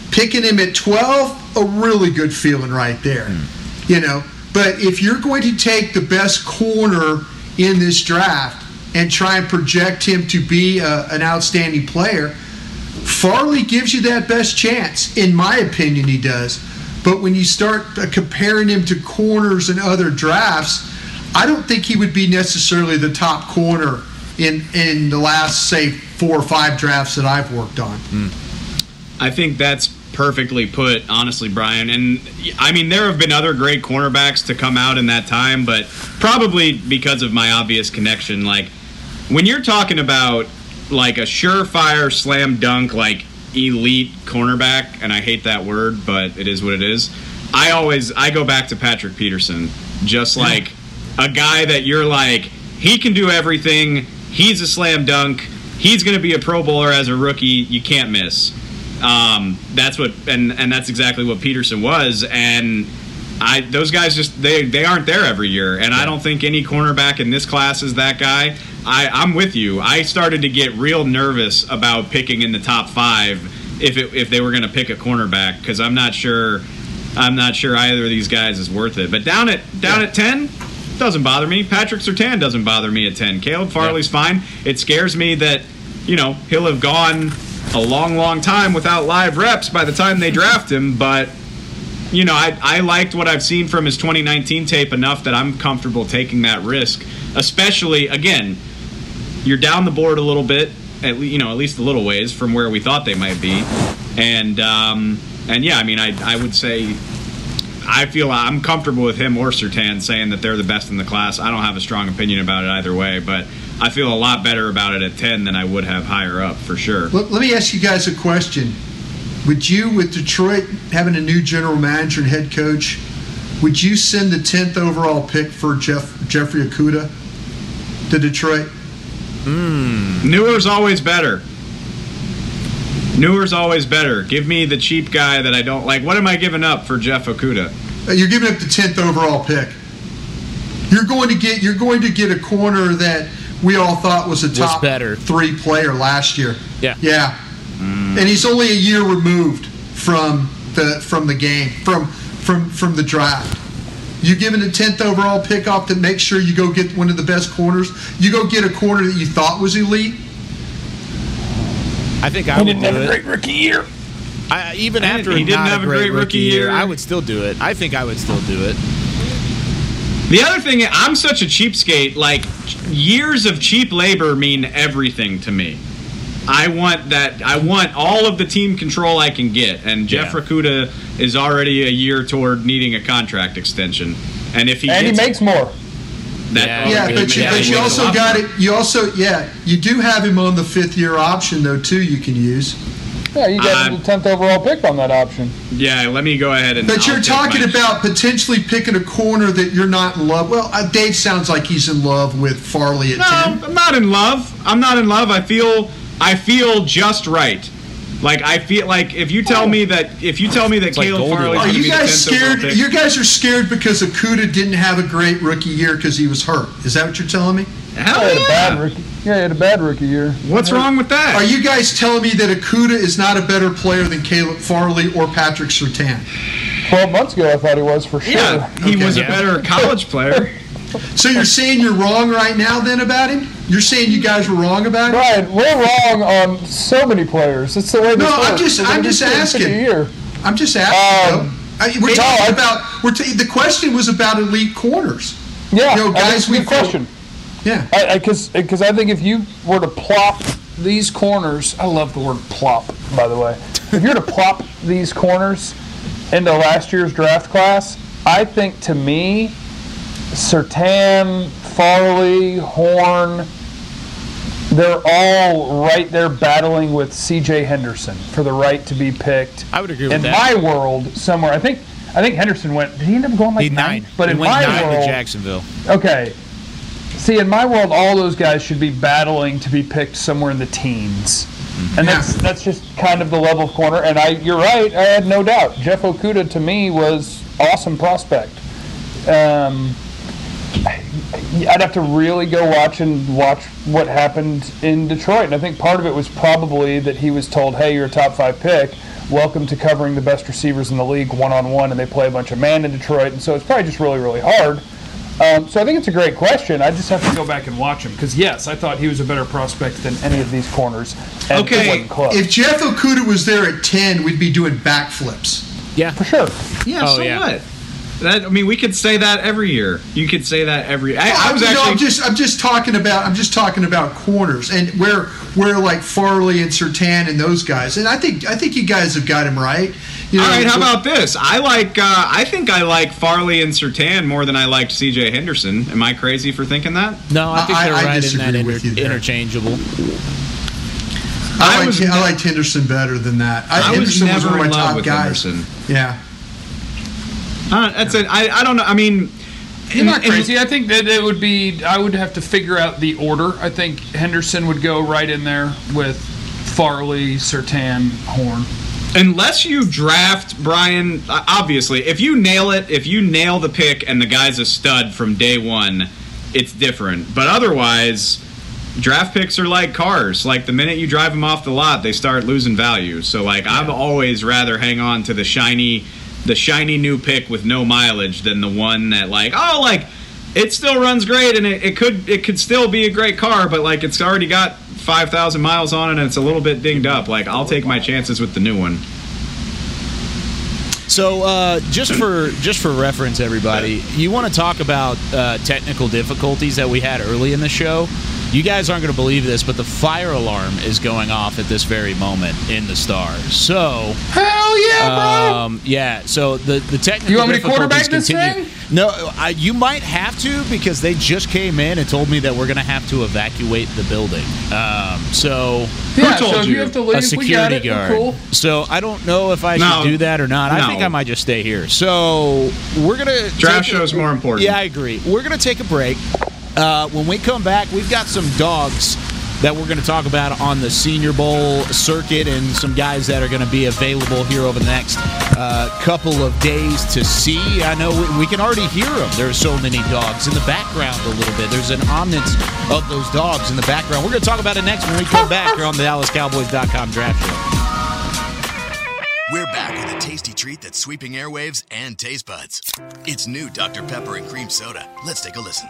Picking him at twelve, a really good feeling right there. You know, but if you're going to take the best corner in this draft and try and project him to be a, an outstanding player, Farley gives you that best chance. In my opinion, he does. But when you start uh, comparing him to corners and other drafts, I don't think he would be necessarily the top corner in in the last say four or five drafts that I've worked on. Hmm. I think that's perfectly put, honestly, Brian. And I mean, there have been other great cornerbacks to come out in that time, but probably because of my obvious connection. Like, when you're talking about like a surefire slam dunk, like elite cornerback, and I hate that word, but it is what it is. I always I go back to Patrick Peterson, just like a guy that you're like he can do everything. He's a slam dunk. He's going to be a Pro Bowler as a rookie. You can't miss. Um, that's what, and and that's exactly what Peterson was. And I those guys just they they aren't there every year. And I don't think any cornerback in this class is that guy. I I'm with you. I started to get real nervous about picking in the top five if it, if they were going to pick a cornerback because I'm not sure. I'm not sure either of these guys is worth it. But down at down at ten, doesn't bother me. Patrick Surtain doesn't bother me at ten. Caleb Farley's fine. It scares me that you know he'll have gone a long, long time without live reps by the time they draft him. But you know, I I liked what I've seen from his 2019 tape enough that I'm comfortable taking that risk. Especially again, you're down the board a little bit. at le- you know at least a little ways from where we thought they might be, and um, and yeah, I mean I I would say. I feel I'm comfortable with him or Surtain saying that they're the best in the class. I don't have a strong opinion about it either way, but I feel a lot better about it at 10 than I would have higher up for sure. Let, let me ask you guys a question. Would you, with Detroit having a new general manager and head coach, would you send the 10th overall pick for Jeff Jeffrey Okudah to Detroit? Mm. Newer's always better. Newer's always better. Give me the cheap guy that I don't like. What am I giving up for Jeff Okudah? Uh, you're giving up the 10th overall pick. You're going to get you're going to get a corner that we all thought was a top better. three player last year. Yeah. Yeah. And he's only a year removed from the from the game from from from the draft. You giving a tenth overall pick off to make sure you go get one of the best corners. You go get a corner that you thought was elite. I think I He would didn't do have a it. great rookie year. I, even He after didn't not have a great, rookie year. year, I would still do it. I think I would still do it. The other thing, I'm such a cheapskate. Like years of cheap labor mean everything to me. I want that. I want all of the team control I can get, and Jeff Yeah. Rakuda is already a year toward needing a contract extension. And if he And he gets makes more. That, Yeah, Yeah, but you, but you also a got it. You also yeah, you do have him on the fifth year option though too. You can use. Yeah, you got I'm- the tenth overall pick on that option. Yeah, let me go ahead and. But I'll you're talking my- about potentially picking a corner that you're not in love. Well, uh, Dave sounds like he's in love with Farley at No, ten. I'm not in love. I'm not in love. I feel I feel just right. Like I feel like if you tell oh. me that if you tell me that like Caleb Goldilocks. Farley Are going to you be the guys scared? pick- You guys are scared because Okudah didn't have a great rookie year because he was hurt. Is that what you're telling me? Hell He had a bad yeah. rookie. Yeah, he had a bad rookie year. What's wrong with that? Are you guys telling me that Okudah is not a better player than Caleb Farley or Patrick Surtain? Twelve months ago, I thought he was for sure. Yeah, he Okay. was a better [laughs] college player. So you're saying you're wrong right now then about him? You're saying you guys were wrong about it? Brian, we're wrong on so many players. It's the way No, I'm works. just- I'm just asking. Year. I'm just asking. Um. I, we're no, talking I- about. We're ta- the question was about elite corners. Yeah, You know, guys, a we good question. Yeah. I because because I think if you were to plop these corners, I love the word plop, by the way. if you're to plop these corners into last year's draft class, I think to me, Surtain, Farley, Horn, they're all right there battling with C.J. Henderson for the right to be picked. I would agree with that. in that. my world, somewhere I think I think Henderson went. Did he end up going like He nine, But he in went my world, Jacksonville. Okay. See, in my world, all those guys should be battling to be picked somewhere in the teens, and that's that's just kind of the level of corner. And I, you're right. I had no doubt. Jeff Okudah to me was awesome prospect. Um, I'd have to really go watch and watch what happened in Detroit, and I think part of it was probably that he was told, "Hey, you're a top five pick. Welcome to covering the best receivers in the league one on one," and they play a bunch of man in Detroit, and so it's probably just really, really hard. Um, so I think it's a great question. I just have to go back and watch him because yes, I thought he was a better prospect than any of these corners. And it Okay, wasn't close. If Jeff Okudah was there at ten, we'd be doing backflips. Yeah, for sure. Yeah, Oh, so yeah. what? That I mean, we could say that every year. You could say that every. I, I was No, actually I'm just I'm just talking about I'm just talking about corners and where where like Farley and Surtain and those guys. And I think I think you guys have got him right. You know, All right, how about this? I like. Uh, I think I like Farley and Surtain more than I liked C.J. Henderson. Am I crazy for thinking that? No, I think I- they're I right in that inter- interchangeable. I, I liked, was I liked Henderson better than that. I, I was Henderson never one of in my love top with guys. Henderson. Yeah. Uh, that's it. I, I don't know. I mean, You're not crazy. I think that it would be. I would have to figure out the order. I think Henderson would go right in there with Farley, Surtain, Horn. unless you draft Brian, obviously, if you nail it, if you nail the pick and the guy's a stud from day one, it's different. But otherwise, draft picks are like cars. Like the minute you drive them off the lot, they start losing value. So like, I've always rather hang on to the shiny, the shiny new pick with no mileage than the one that like, oh, like it still runs great and it, it could it could still be a great car, but like it's already got five thousand miles on it and it's a little bit dinged up. Like I'll take my chances with the new one. So, uh, just for just for reference, everybody, you want to talk about uh, technical difficulties that we had early in the show? You guys aren't going to believe this, but the fire alarm is going off at this very moment in the star. So hell yeah, bro! Um, yeah. So the the technical you want me to difficulties quarterback this continue. thing? No, I, you might have to because they just came in and told me that we're going to have to evacuate the building. Um, so Yeah, so if you have to leave, a we got security it. We're guard. cool. So I don't know if I No. should do that or not. I think I might just stay here. So we're gonna Draft show is more important. Yeah, I agree. We're gonna take a break. Uh, when we come back, we've got some dogs that we're going to talk about on the Senior Bowl circuit and some guys that are going to be available here over the next uh, couple of days to see. I know we, we can already hear them. There's so many dogs in the background a little bit. There's an omnance of those dogs in the background. We're going to talk about it next when we come back here on the DallasCowboys.com draft show. We're back with a tasty treat that's sweeping airwaves and taste buds. It's new Dr. Pepper and Cream Soda. Let's take a listen.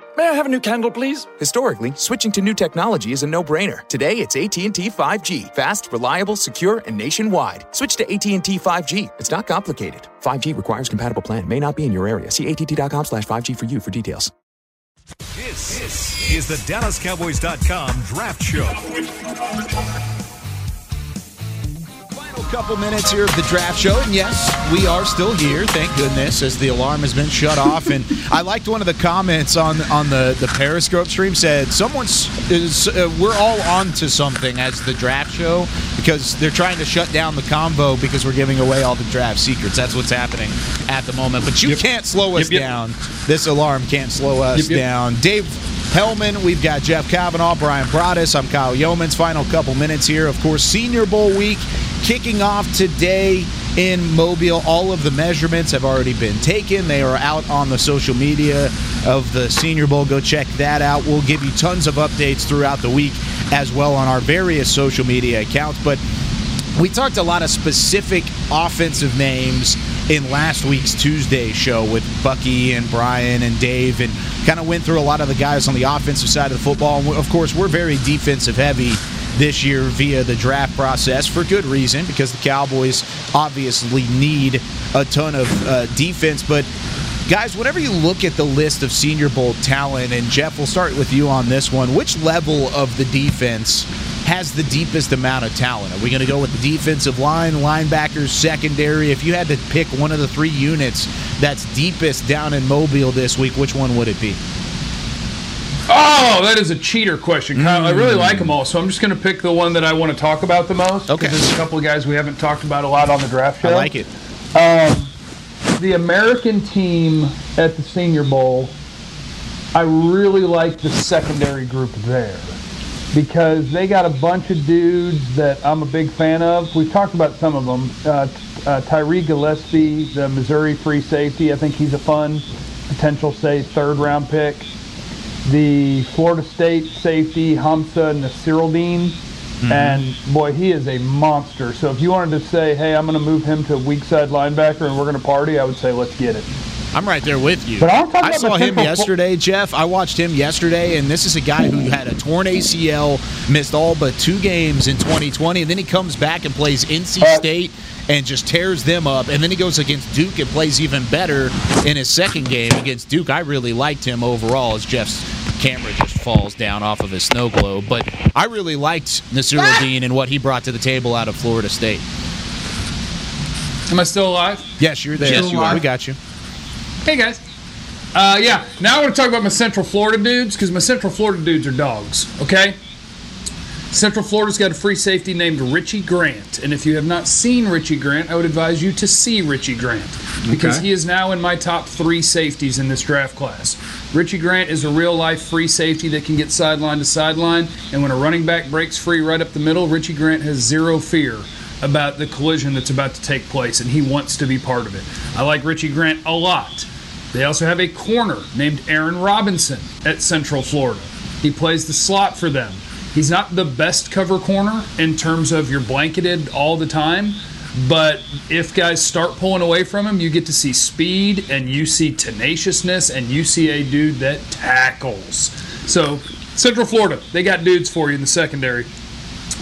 May I have a new candle, please? Historically, switching to new technology is a no-brainer. Today, it's AT&T 5G. Fast, reliable, secure, and nationwide. Switch to AT&T 5G. It's not complicated. 5G requires compatible plan. May not be in your area. See att.com slash 5G for you for details. This, this is the DallasCowboys.com Draft Show. Couple minutes here of the draft show, and yes, we are still here. Thank goodness, as the alarm has been shut off. And I liked one of the comments on on the the Periscope stream said someone's is uh, we're all on to something as the draft show because they're trying to shut down the combo because we're giving away all the draft secrets. That's what's happening at the moment. But you can't slow us Yep, yep. down. This alarm can't slow us Yep, yep. down. Dave Helman, we've got Jeff Cavanaugh, Brian Broaddus. I'm Kyle Youmans. Final couple minutes here. Of course, Senior Bowl week kicking off today in Mobile. All of the measurements have already been taken. They are out on the social media of the Senior Bowl. Go check that out. We'll give you tons of updates throughout the week as well on our various social media accounts. But we talked a lot of specific offensive names in last week's Tuesday show with Bucky and Brian and Dave and kind of went through a lot of the guys on the offensive side of the football. And of course, we're very defensive heavy this year via the draft process for good reason because the Cowboys obviously need a ton of uh, defense. But guys, whenever you look at the list of Senior Bowl talent, and Jeff, we'll start with you on this one, which level of the defense has the deepest amount of talent? Are we going to go with the defensive line, linebackers, secondary? If you had to pick one of the three units that's deepest down in Mobile this week, which one would it be? Oh, that is a cheater question, Kyle. I really like them all, so I'm just going to pick the one that I want to talk about the most. Okay. There's a couple of guys we haven't talked about a lot on the draft show. I like it. Um, the American team at the Senior Bowl, I really like the secondary group there because they got a bunch of dudes that I'm a big fan of. We've talked about some of them. Uh, uh, Tyree Gillespie, the Missouri free safety, I think he's a fun potential, say, third round pick. The Florida State safety, Hamsah Nasirildeen, mm-hmm. And boy, he is a monster. So if you wanted to say, hey, I'm going to move him to weak side linebacker and we're going to party, I would say, let's get it. I'm right there with you. But I'm talking I saw him yesterday, Jeff. I watched him yesterday, and this is a guy who had a torn ACL, missed all but two games in 2020, and then he comes back and plays NC uh, State and just tears them up. And then he goes against Duke and plays even better in his second game against Duke. I really liked him overall as Jeff's camera just falls down off of his snow globe. But I really liked Nasir Dean and what he brought to the table out of Florida State. Am I still alive? Yes, you're there. Yes, you are. We got you. Hey guys. Uh, yeah, now I want to talk about my Central Florida dudes because my Central Florida dudes are dogs. Okay. Central Florida's got a free safety named Richie Grant, and if you have not seen Richie Grant, I would advise you to see Richie Grant because Okay. he is now in my top three safeties in this draft class. Richie Grant is a real life free safety that can get sideline to sideline, and when a running back breaks free right up the middle, Richie Grant has zero fear about the collision that's about to take place, and he wants to be part of it. I like Richie Grant a lot. They also have a corner named Aaron Robinson at Central Florida. He plays the slot for them. He's not the best cover corner in terms of you're blanketed all the time, but if guys start pulling away from him, you get to see speed and you see tenaciousness and you see a dude that tackles. So, Central Florida, they got dudes for you in the secondary.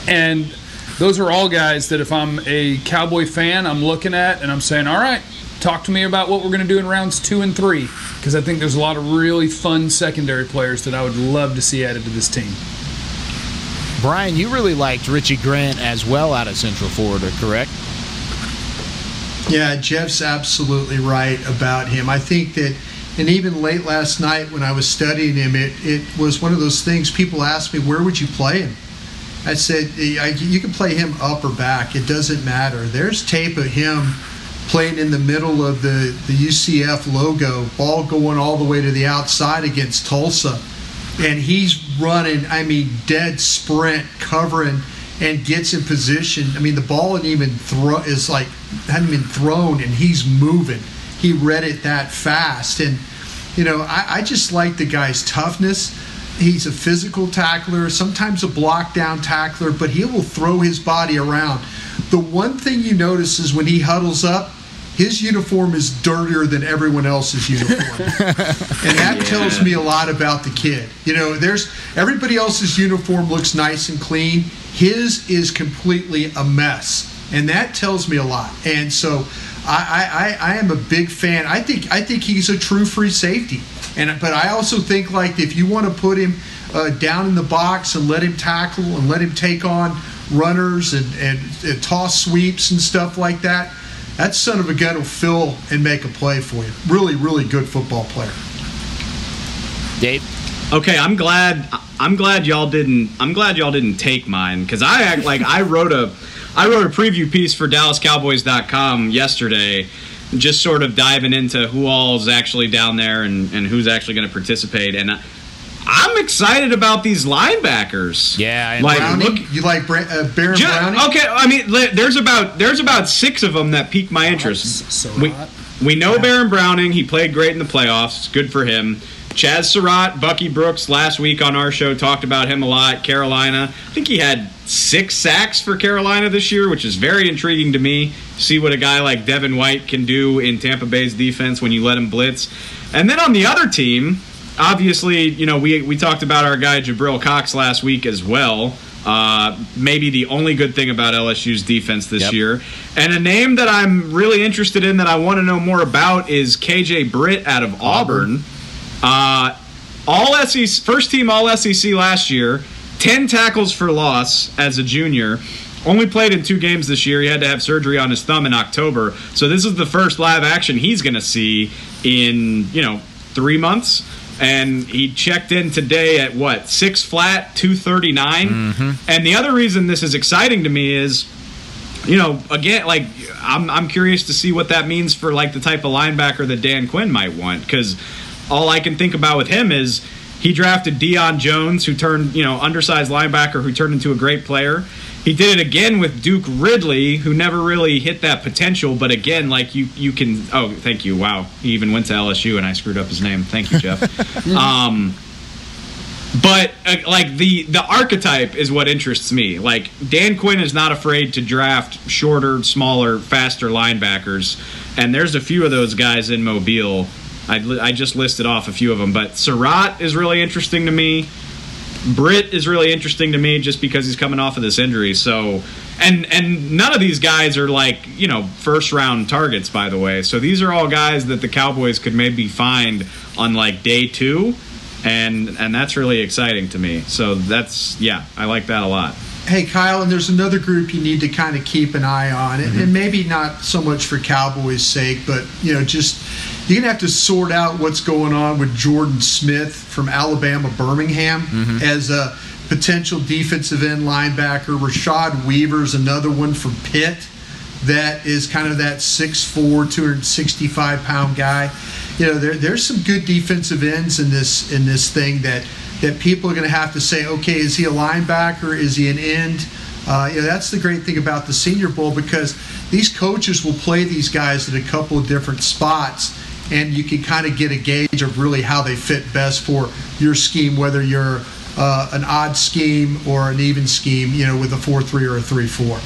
And those are all guys that if I'm a Cowboy fan, I'm looking at and I'm saying, all right, talk to me about what we're going to do in rounds two and three. Because I think there's a lot of really fun secondary players that I would love to see added to this team. Brian, you really liked Richie Grant as well out of Central Florida, correct? Yeah, Jeff's absolutely right about him. I think that, and even late last night when I was studying him, it, it was one of those things people asked me, where would you play him? I said, you can play him up or back. It doesn't matter. There's tape of him playing in the middle of the, the UCF logo, ball going all the way to the outside against Tulsa. And he's running, I mean, dead sprint, covering, and gets in position. I mean, the ball isn't even is like hadn't been thrown, and he's moving. He read it that fast, and you know, I, I just like the guy's toughness. He's a physical tackler, sometimes a block down tackler, but he will throw his body around. The one thing you notice is when he huddles up, his uniform is dirtier than everyone else's uniform. [laughs] and that tells me a lot about the kid. You know, there's everybody else's uniform looks nice and clean. His is completely a mess, and that tells me a lot. And so, I, I, I am a big fan. I think I think he's a true free safety. And but I also think like if you want to put him uh, down in the box and let him tackle and let him take on runners and, and, and toss sweeps and stuff like that, that son of a gun will fill and make a play for you. Really, really good football player. Dave. Okay, I'm glad. I'm glad y'all didn't. I'm glad y'all didn't take mine because I act like I wrote a. I wrote a preview piece for DallasCowboys.com yesterday, just sort of diving into who all's actually down there and, and who's actually going to participate. And I, I'm excited about these linebackers. Yeah, like Browning? look, you like Bra- uh, Baron Ju- Browning? Okay, I mean, there's about there's about six of them that pique my interest. So we, we know Baron Browning. He played great in the playoffs. Good for him. Chaz Surratt, Bucky Brooks last week on our show talked about him a lot. Carolina. I think he had six sacks for Carolina this year, which is very intriguing to me. See what a guy like Devin White can do in Tampa Bay's defense when you let him blitz. And then on the other team, obviously, you know, we, we talked about our guy Jabril Cox last week as well. Uh, maybe the only good thing about LSU's defense this year. And a name that I'm really interested in that I want to know more about is KJ Britt out of Auburn. Uh, all SEC, first team All SEC last year, 10 tackles for loss as a junior. Only played in two games this year. He had to have surgery on his thumb in October. So this is the first live action he's going to see in, you know, three months. And he checked in today at what, six flat, 239? Mm-hmm. And the other reason this is exciting to me is you know, again, like I'm, I'm curious to see what that means for like the type of linebacker that Dan Quinn might want because all I can think about with him is he drafted Deion Jones, who turned you know undersized linebacker, who turned into a great player. He did it again with Duke Ridley, who never really hit that potential. But again, like you, you can. Oh, thank you. Wow, he even went to LSU, and I screwed up his name. Thank you, Jeff. [laughs] um, But uh, like the the archetype is what interests me. Like Dan Quinn is not afraid to draft shorter, smaller, faster linebackers, and there's a few of those guys in Mobile. I, I just listed off a few of them, but Surratt is really interesting to me. Britt is really interesting to me just because he's coming off of this injury. So, and and none of these guys are like you know first round targets, by the way. So these are all guys that the Cowboys could maybe find on like day two, and and that's really exciting to me. So that's yeah, I like that a lot. Hey, Kyle, and there's another group you need to kind of keep an eye on, and, and mm-hmm. maybe not so much for Cowboys' sake, but you know, just you're gonna have to sort out what's going on with Jordan Smith from Alabama Birmingham mm-hmm. as a potential defensive end linebacker. Rashad Weaver's another one from Pitt that is kind of that 6'4", 265 pound guy. You know, there, there's some good defensive ends in this in this thing that that people are going to have to say, okay, is he a linebacker? Is he an end? Uh, you know, that's the great thing about the Senior Bowl because these coaches will play these guys at a couple of different spots, and you can kind of get a gauge of really how they fit best for your scheme, whether you're uh, an odd scheme or an even scheme, you know, with a four-three or a three-four.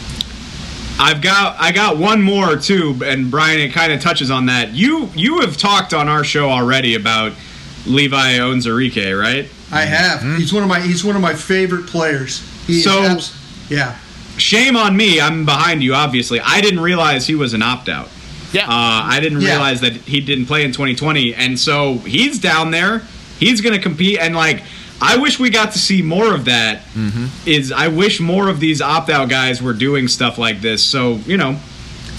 I've got I got one more too, and Brian it kind of touches on that. You you have talked on our show already about Levi Onwuzurike, right? I mm-hmm. have. Mm-hmm. He's one of my he's one of my favorite players. He So- abs- yeah. Shame on me. I'm behind you, obviously. I didn't realize he was an opt out. Yeah. Uh, I didn't Yeah. realize that he didn't play in 2020. And so he's down there. He's going to compete. And, like, I wish we got to see more of that. Mm-hmm. Is I wish more of these opt out guys were doing stuff like this. So, you know,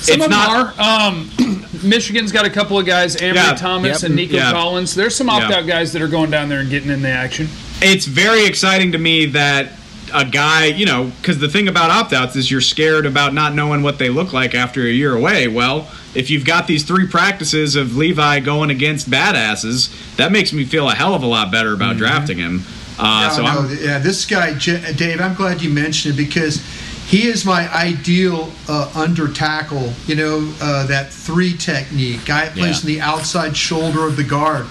Some it's of them not. are. Um, [clears throat] Michigan's got a couple of guys, Ambry Yeah. Thomas Yep. and Nico Yeah. Collins. There's some opt out guys that are going down there and getting in the action. it's very exciting to me that a guy, you know, because the thing about opt outs is you're scared about not knowing what they look like after a year away. Well, if you've got these three practices of Levi going against badasses, that makes me feel a hell of a lot better about drafting him. Uh, No, so no, I'm, yeah, this guy, J- Dave. I'm glad you mentioned it because he is my ideal uh, under tackle. You know uh, that three technique. Guy that plays Yeah. in the outside shoulder of the guard.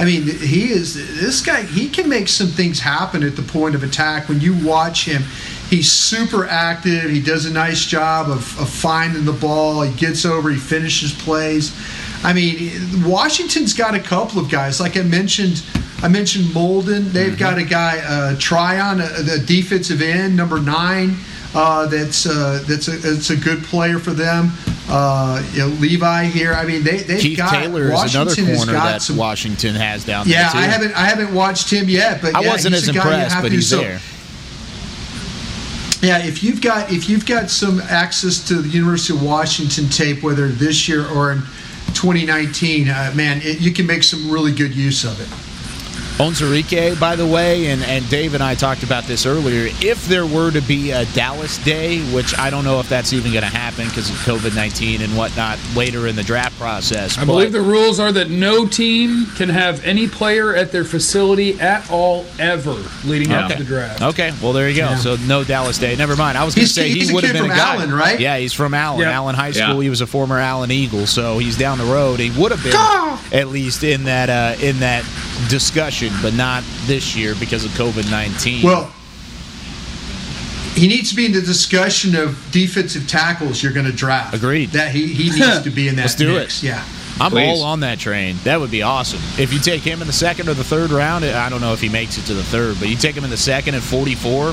I mean, he is this guy. He can make some things happen at the point of attack. When you watch him, he's super active. He does a nice job of, of finding the ball. He gets over. He finishes plays. I mean, Washington's got a couple of guys. Like I mentioned, I mentioned Molden. They've got a guy, uh, Tryon, uh, the defensive end, number nine. Uh, that's uh, that's a that's a good player for them. Uh, you know, Levi here. I mean, they they've Keith got Taylor is Washington another has corner that some- Washington has down there yeah, too. I haven't I haven't watched him yet, but I yeah, wasn't he's as impressed, but he's so- there. Yeah, if you've got if you've got some access to the University of Washington tape, whether this year or in 2019, uh, man, it, you can make some really good use of it. Onwuzurike, by the way, and, and Dave and I talked about this earlier. If there were to be a Dallas day, which I don't know if that's even going to happen because of COVID 19 and whatnot later in the draft process. I but- believe the rules are that no team can have any player at their facility at all ever leading up to the draft. Okay, well there you go. Yeah. So no Dallas Day. Never mind. I was going to say he would have kid been a guy. Allen, right? Yeah, he's from Allen, Yeah. Allen High School. Yeah. He was a former Allen Eagle, so he's down the road. He would have been at least in that uh, in that discussion, but not this year because of COVID nineteen. Well, he needs to be in the discussion of defensive tackles you're going to draft. Agreed. That he, he needs to be in that [laughs] Let's do mix. it. Yeah. I'm Please. all on that train. That would be awesome. If you take him in the second or the third round, I don't know if he makes it to the third, but you take him in the second at 44.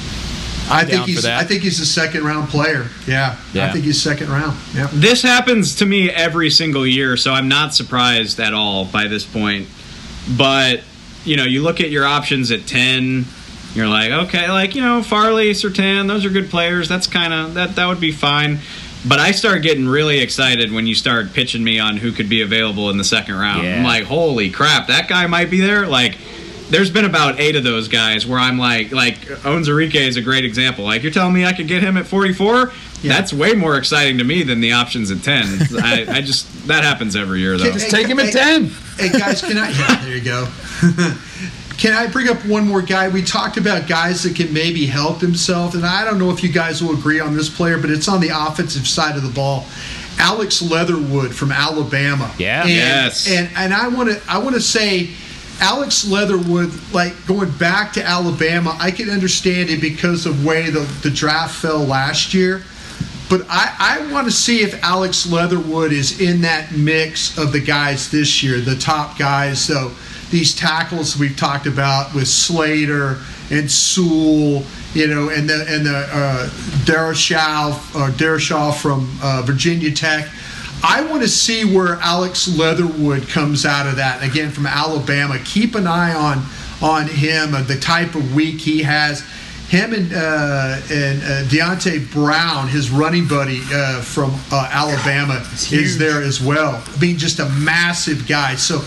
I I'm think he's. I think he's a second round player. Yeah. Yeah. I think he's second round. Yeah. This happens to me every single year, so I'm not surprised at all by this point. But you know, you look at your options at ten, you're like, okay, like you know, Farley, Surtain, those are good players. That's kind of that that would be fine. But I start getting really excited when you start pitching me on who could be available in the second round. Yeah. I'm like, holy crap, that guy might be there. Like, there's been about eight of those guys where I'm like, like Onwuzurike is a great example. Like, you're telling me I could get him at 44? That's way more exciting to me than the options at 10. I, I just that happens every year though. Just take him at 10. Hey guys, can I yeah, [laughs] there you go. [laughs] Can I bring up one more guy? We talked about guys that can maybe help themselves, and I don't know if you guys will agree on this player, but it's on the offensive side of the ball. Alex Leatherwood from Alabama. Yeah. And, Yes. And and I want to I want to say Alex Leatherwood, like going back to Alabama, I can understand it because of way the, the draft fell last year. But I, I want to see if Alex Leatherwood is in that mix of the guys this year, the top guys. So these tackles we've talked about with Slater and Sewell, you know, and the and the uh, Darashaw or Darashaw from uh, Virginia Tech. I want to see where Alex Leatherwood comes out of that. Again, from Alabama. Keep an eye on on him, uh, the type of week he has. Him and uh, and uh, Deonte Brown, his running buddy uh, from uh, Alabama, is there as well. I mean, just a massive guy. So,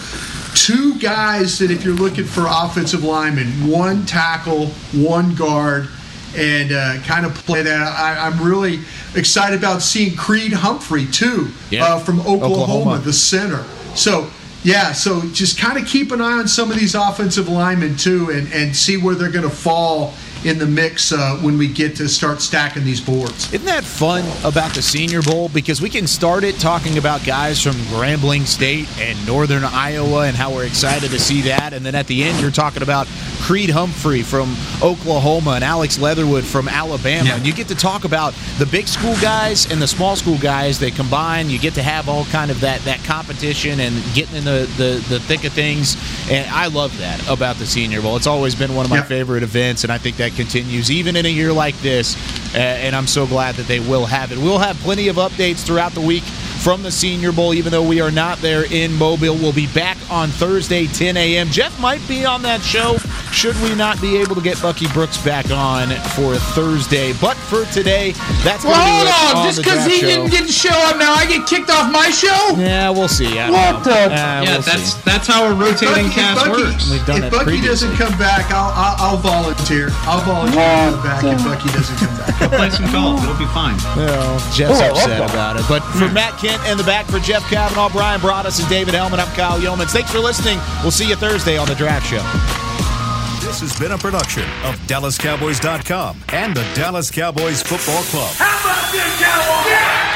two guys that if you're looking for offensive linemen, one tackle, one guard, and uh, kind of play that. I, I'm really excited about seeing Creed Humphrey too Yeah. uh, from Oklahoma, Oklahoma. the center. So yeah, so just kind of keep an eye on some of these offensive linemen too, and and see where they're going to fall in the mix uh, when we get to start stacking these boards. Isn't that fun about the Senior Bowl? Because we can start it talking about guys from Grambling State and Northern Iowa and how we're excited to see that. And then at the end, you're talking about Creed Humphrey from Oklahoma and Alex Leatherwood from Alabama. And you get to talk about the big school guys and the small school guys. They combine. You get to have all kind of that, that competition and getting in the, the, the thick of things. And I love that about the Senior Bowl. It's always been one of my favorite events, and I think that continues even in a year like this. Uh, and I'm so glad that they will have it. We'll have plenty of updates throughout the week from the Senior Bowl, even though we are not there in Mobile. We'll be back on Thursday, 10 a.m. Jeff might be on that show should we not be able to get Bucky Brooks back on for Thursday. But for today, that's Well, gonna hold do it on. on Just because he Show. didn't get to show up now, I get kicked off my show? Yeah, we'll see. I What know. the- Uh, yeah, we'll that's see. that's how a rotating If cast Bucky- works. We've done if Bucky previously. doesn't come back, I'll, I'll, I'll volunteer. I'll volunteer to go back if Bucky doesn't come back. Go play some golf. It'll be fine. Well, Jeff's Oh, upset about it. But for Matt Kent in the back, for Jeff Cavanaugh, Brian Broaddus, and David Helman, I'm Kyle Youmans. Thanks for listening. We'll see you Thursday on the Draft Show. This has been a production of DallasCowboys.com and the Dallas Cowboys Football Club. How about this, Cowboys? Yeah!